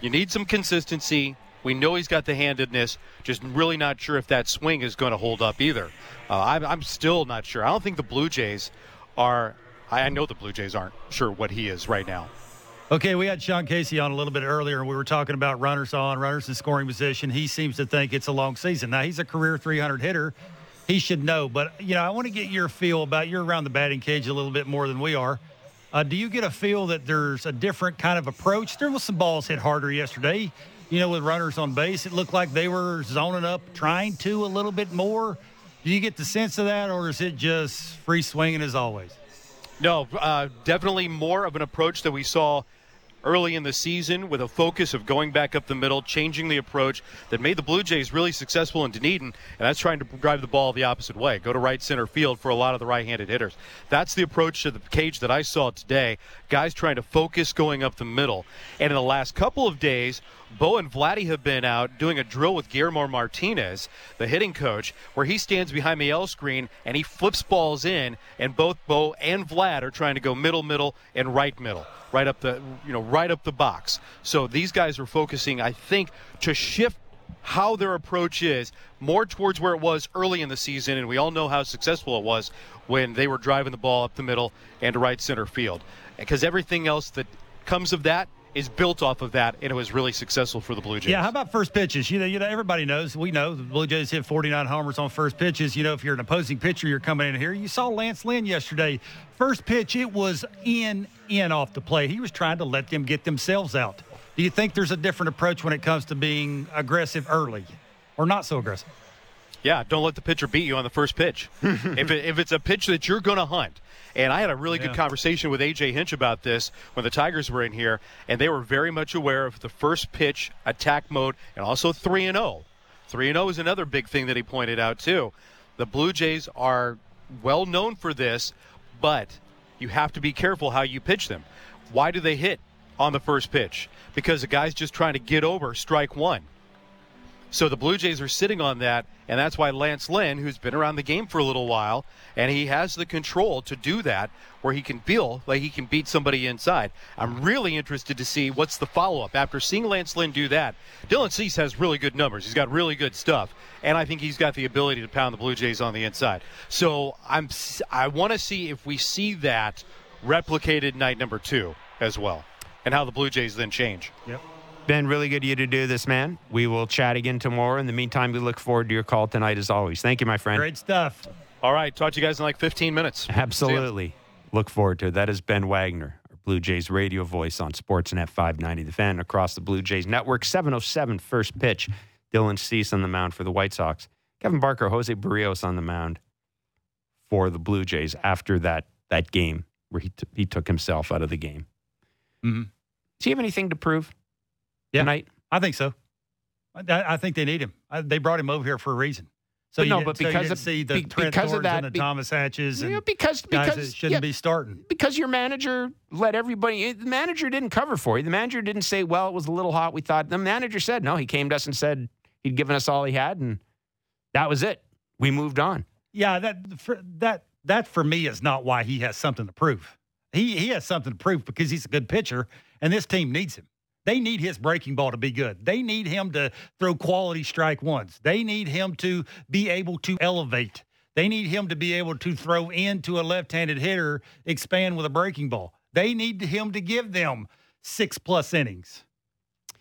You need some consistency. We know he's got the handedness. Just really not sure if that swing is going to hold up either. Uh, I'm, I'm still not sure. I don't think the Blue Jays are. I I know the Blue Jays aren't sure what he is right now. Okay, we had Sean Casey on a little bit earlier, and we were talking about runners on, runners in scoring position. He seems to think it's a long season. Now, he's a career 300 hitter. He should know. But, you know, I want to get your feel about you're around the batting cage a little bit more than we are. Uh, do you get a feel that there's a different kind of approach? There was some balls hit harder yesterday, you know, with runners on base. It looked like they were zoning up, trying to a little bit more. Do you get the sense of that, or is it just free swinging as always? No, uh, definitely more of an approach that we saw early in the season with a focus of going back up the middle, changing the approach that made the Blue Jays really successful in Dunedin, and that's trying to drive the ball the opposite way, go to right center field for a lot of the right-handed hitters. That's the approach to the cage that I saw today. Guys trying to focus going up the middle. And in the last couple of days, Bo and Vladdy have been out doing a drill with Guillermo Martinez, the hitting coach, where he stands behind the L screen and he flips balls in, and both Bo and Vlad are trying to go middle, middle, and right middle, right up the you know right up the box. So these guys are focusing, I think, to shift how their approach is more towards where it was early in the season, and we all know how successful it was when they were driving the ball up the middle and to right center field. Because everything else that comes of that is built off of that, and it was really successful for the Blue Jays. Yeah, how about first pitches? You know, you know, everybody knows. We know the Blue Jays hit 49 homers on first pitches. You know, if you're an opposing pitcher, you're coming in here. You saw Lance Lynn yesterday. First pitch, it was in, in off the play. He was trying to let them get themselves out. Do you think there's a different approach when it comes to being aggressive early, or not so aggressive? Yeah, don't let the pitcher beat you on the first pitch. [laughs] if, it, if it's a pitch that you're going to hunt. And I had a really good conversation with AJ Hinch about this when the Tigers were in here, and they were very much aware of the first pitch attack mode and also 3 and 0. 3 and 0 is another big thing that he pointed out too. The Blue Jays are well known for this, but you have to be careful how you pitch them. Why do they hit on the first pitch? Because the guy's just trying to get over strike 1. So the Blue Jays are sitting on that, and that's why Lance Lynn, who's been around the game for a little while, and he has the control to do that, where he can feel like he can beat somebody inside. I'm really interested to see what's the follow up after seeing Lance Lynn do that. Dylan Cease has really good numbers. He's got really good stuff, and I think he's got the ability to pound the Blue Jays on the inside. So I'm I want to see if we see that replicated night number two as well, and how the Blue Jays then change. Yep. Ben, really good of you to do this, man. We will chat again tomorrow. In the meantime, we look forward to your call tonight as always. Thank you, my friend. Great stuff. All right, talk to you guys in like 15 minutes. Absolutely. Look forward to it. That is Ben Wagner, our Blue Jays radio voice on Sportsnet 590. The fan across the Blue Jays network. 707 first pitch. Dylan Cease on the mound for the White Sox. Kevin Barker, Jose Berrios on the mound for the Blue Jays after that, that game where he, t- he took himself out of the game. Mm-hmm. Does he have anything to prove yeah, tonight? I think so. I, I think they need him. I, they brought him over here for a reason. So But no, but so because didn't of- see the be- because of that, and the be- Thomas Hatches and Yeah, because guys because that shouldn't yeah, be starting. because your manager let everybody. Eh, the manager didn't cover for you. The manager didn't say, "Well, it was a little hot." We thought the manager said, "No." He came to us and said he'd given us all he had, and that was it. We moved on. Yeah, that for, that that for me is not why he has something to prove. He he has something to prove because he's a good pitcher, and this team needs him. They need his breaking ball to be good. They need him to throw quality strike ones. They need him to be able to elevate. They need him to be able to throw into a left-handed hitter, expand with a breaking ball. They need him to give them six plus innings.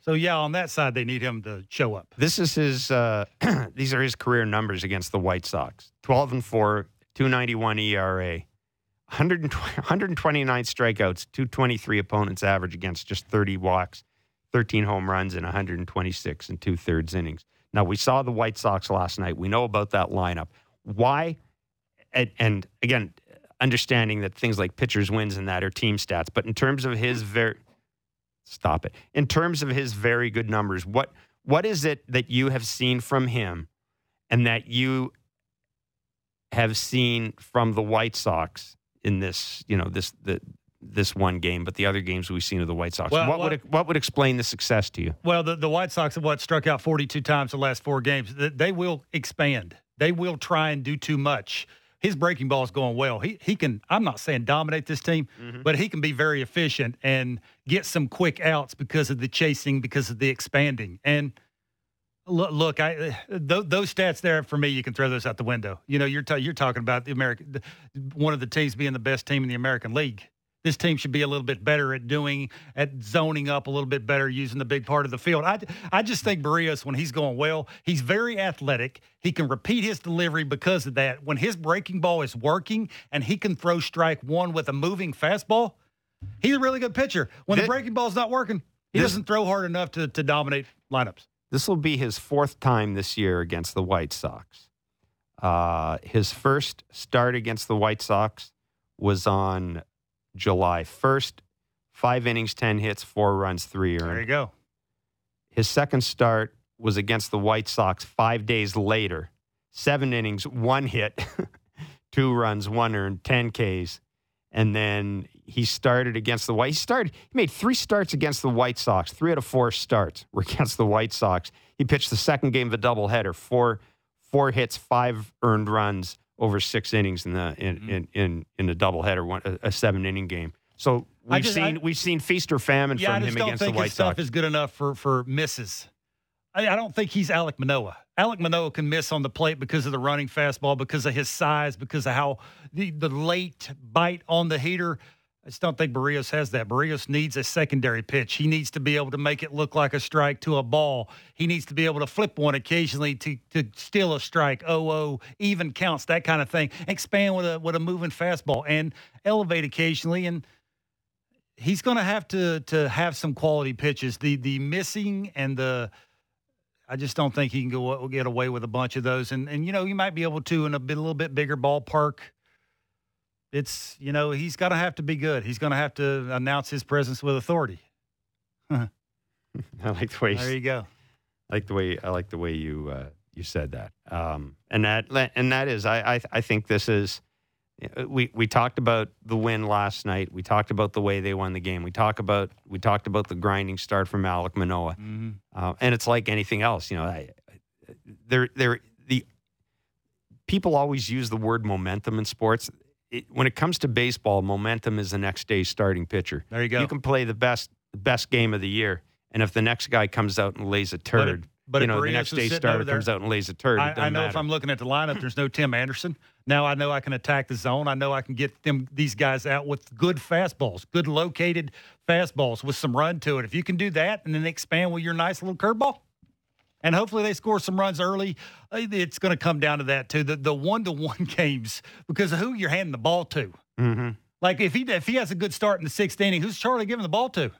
So yeah, on that side, they need him to show up. This is his. Uh, [clears throat] these are his career numbers against the White Sox: twelve and four, two ninety one ERA, 120, 129 strikeouts, two twenty three opponents average against just thirty walks, thirteen home runs, twenty six and two thirds innings. Now we saw the White Sox last night. We know about that lineup. Why? And, and again, understanding that things like pitchers wins and that are team stats, but in terms of his very stop it. In terms of his very good numbers, what what is it that you have seen from him and that you have seen from the White Sox in this, you know, this the this one game, but the other games we've seen of the White Sox. Well, what well- would what would explain the success to you? Well, the, the White Sox have what struck out 42 times the last four games. They will expand. They will try and do too much. His breaking ball is going well. He he can. I'm not saying dominate this team, mm-hmm. but he can be very efficient and get some quick outs because of the chasing, because of the expanding. And look, look I th- those stats there for me, you can throw those out the window. You know, you're ta- you're talking about the American, the, one of the teams being the best team in the American League this team should be a little bit better at doing at zoning up a little bit better using the big part of the field. I I just think Berrios when he's going well, he's very athletic. He can repeat his delivery because of that. When his breaking ball is working and he can throw strike one with a moving fastball, he's a really good pitcher. When the breaking ball's not working, he doesn't throw hard enough to to dominate lineups. This will be his fourth time this year against the White Sox. Uh, his first start against the White Sox was on July 1st. Five innings, 10 hits, four runs, three earned. There you go. His second start was against the White Sox five days later. Seven innings, one hit, [laughs] two runs, one earned, 10 Ks. And then he started against the White. He started. He made three starts against the White Sox. Three out of four starts were [laughs] against the White Sox. He pitched the second game of a doubleheader. Four, four hits, five earned runs over six innings in the in Mm-hmm. in in, in a doubleheader, one a, a seven inning game. So we've just- seen I- we've seen feast or famine Yeah, from him against the White his stuff Sox. is good enough for for misses. I, I don't think he's Alec Manoah. Alec Manoah can miss on the plate because of the running fastball, because of his size, because of how the, the late bite on the heater. I just don't think Berrios has that. Berrios needs a secondary pitch. He needs to be able to make it look like a strike to a ball. He needs to be able to flip one occasionally to to steal a strike. Oh oh, even counts, that kind of thing. Expand with a with a moving fastball and elevate occasionally and he's going to have to to have some quality pitches. The the missing and the I just don't think he can go get away with a bunch of those. And and you know, you might be able to in a, bit, a little bit bigger ballpark. It's you know he's going to have to be good. He's going to have to announce his presence with authority. [laughs] I like the way there you go. I like the way I like the way you uh, you said that. Um, and that and that is I I, I think this is we we talked about the win last night. We talked about the way they won the game. We talk about we talked about the grinding start from Alec Manoah, mm-hmm. uh, and it's like anything else. You know, I, there there the people always use the word momentum in sports. It, when it comes to baseball, momentum is the next day's starting pitcher. There you go. You can play the best best game of the year, and if the next guy comes out and lays a turd, but you know, the next day there, starter comes out and lays a turd. I, I know matter. if I'm looking at the lineup, there's no Tim Anderson. Now I know I can attack the zone. I know I can get them these guys out with good fastballs, good located fastballs with some run to it. If you can do that and then expand with your nice little curveball, and hopefully they score some runs early, uh, it's going to come down to that too. The the one to one games because of who you're handing the ball to. Mm-hmm. Like if he if he has a good start in the sixth inning, who's Charlie giving the ball to?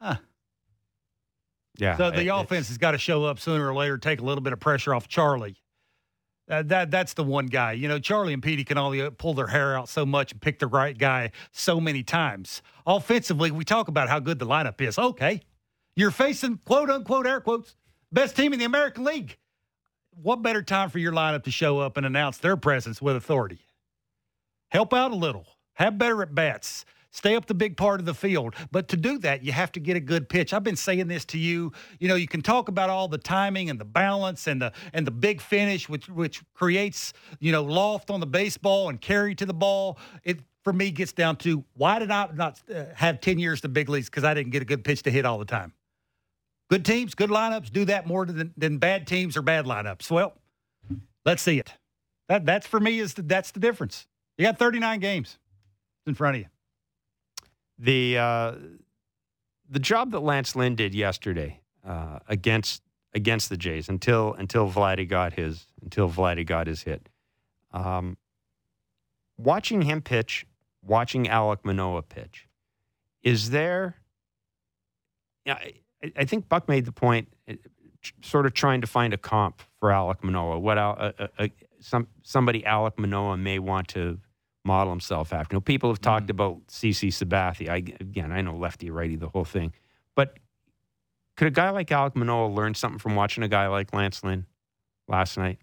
Huh. Yeah. So the it, offense has got to show up sooner or later, take a little bit of pressure off Charlie. Uh, that that's the one guy. You know, Charlie and Petey can only uh, pull their hair out so much and pick the right guy so many times. Offensively, we talk about how good the lineup is. Okay, you're facing quote unquote air quotes best team in the American League. What better time for your lineup to show up and announce their presence with authority? Help out a little. Have better at bats stay up the big part of the field. But to do that, you have to get a good pitch. I've been saying this to you. You know, you can talk about all the timing and the balance and the and the big finish, which which creates you know loft on the baseball and carry to the ball. It for me gets down to why did I not uh, have ten years to big leagues because I didn't get a good pitch to hit all the time. Good teams, good lineups do that more than than bad teams or bad lineups. Well, let's see it. That that's for me is the, that's the difference. You got 39 games in front of you the uh, the job that Lance Lynn did yesterday uh, against against the Jays until until Vladdy got his until Vladdy got his hit. Um, watching him pitch, watching Alec Manoah pitch, is there? Yeah, I, I think Buck made the point, uh, sort of trying to find a comp for Alec Manoah. What uh, uh, some somebody Alec Manoah may want to model himself after. You know, people have talked mm. about CC Sabathia. I, again, I know lefty, righty, the whole thing. But could a guy like Alec Manoah learn something from watching a guy like Lance Lynn last night?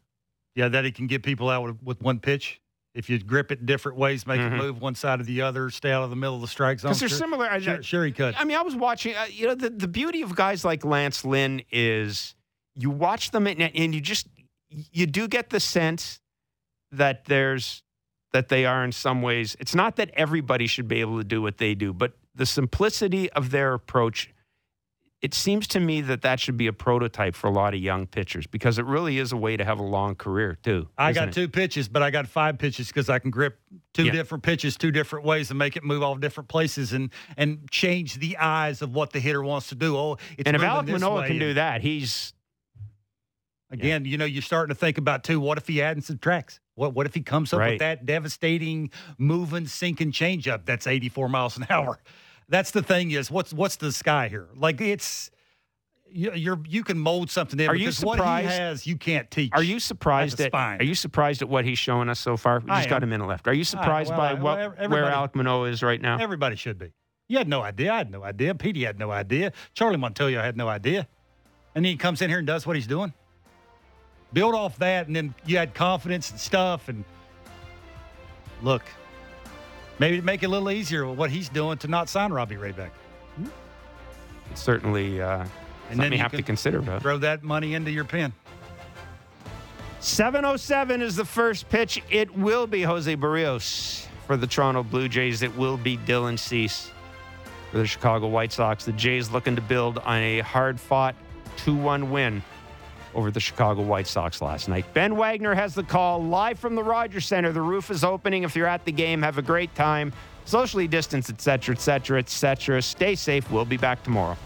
Yeah, that he can get people out with, with one pitch. If you grip it different ways, make mm-hmm. it move one side or the other, stay out of the middle of the strike zone. Because they're sure, similar. Sure, sure, he could. I mean, I was watching. Uh, you know, the, the beauty of guys like Lance Lynn is you watch them and, and you just you do get the sense that there's that they are in some ways. It's not that everybody should be able to do what they do, but the simplicity of their approach. It seems to me that that should be a prototype for a lot of young pitchers because it really is a way to have a long career too. I got it? two pitches, but I got five pitches because I can grip two yeah. different pitches two different ways and make it move all different places and and change the eyes of what the hitter wants to do. Oh, and if Alek Manoah can do that, he's again. Yeah. You know, you're starting to think about too. What if he adds and subtracts? What what if he comes up right. with that devastating, moving, sinking changeup that's 84 miles an hour? That's the thing is what's what's the sky here? Like it's you, you're you can mold something in. Are you surprised? What he has, you can't teach. Are you surprised at, at Are you surprised at what he's showing us so far? We just got a minute left. Are you surprised well, by what well, where Alek Manoah is right now? Everybody should be. You had no idea. I had no idea. Petey had no idea. Charlie Montoyo had no idea. And then he comes in here and does what he's doing build off that, and then you had confidence and stuff. And look, maybe make it a little easier with what he's doing to not sign Robbie Ray back. It's certainly uh, and then you have to consider. Bro. Throw that money into your pen. 707 is the first pitch. It will be Jose Berrios for the Toronto Blue Jays. It will be Dylan Cease for the Chicago White Sox. The Jays looking to build on a hard fought 2 1 win over the Chicago White Sox last night. Ben Wagner has the call live from the Rogers Center. The roof is opening. If you're at the game, have a great time. Socially distance, etc., etc., etc. Stay safe. We'll be back tomorrow.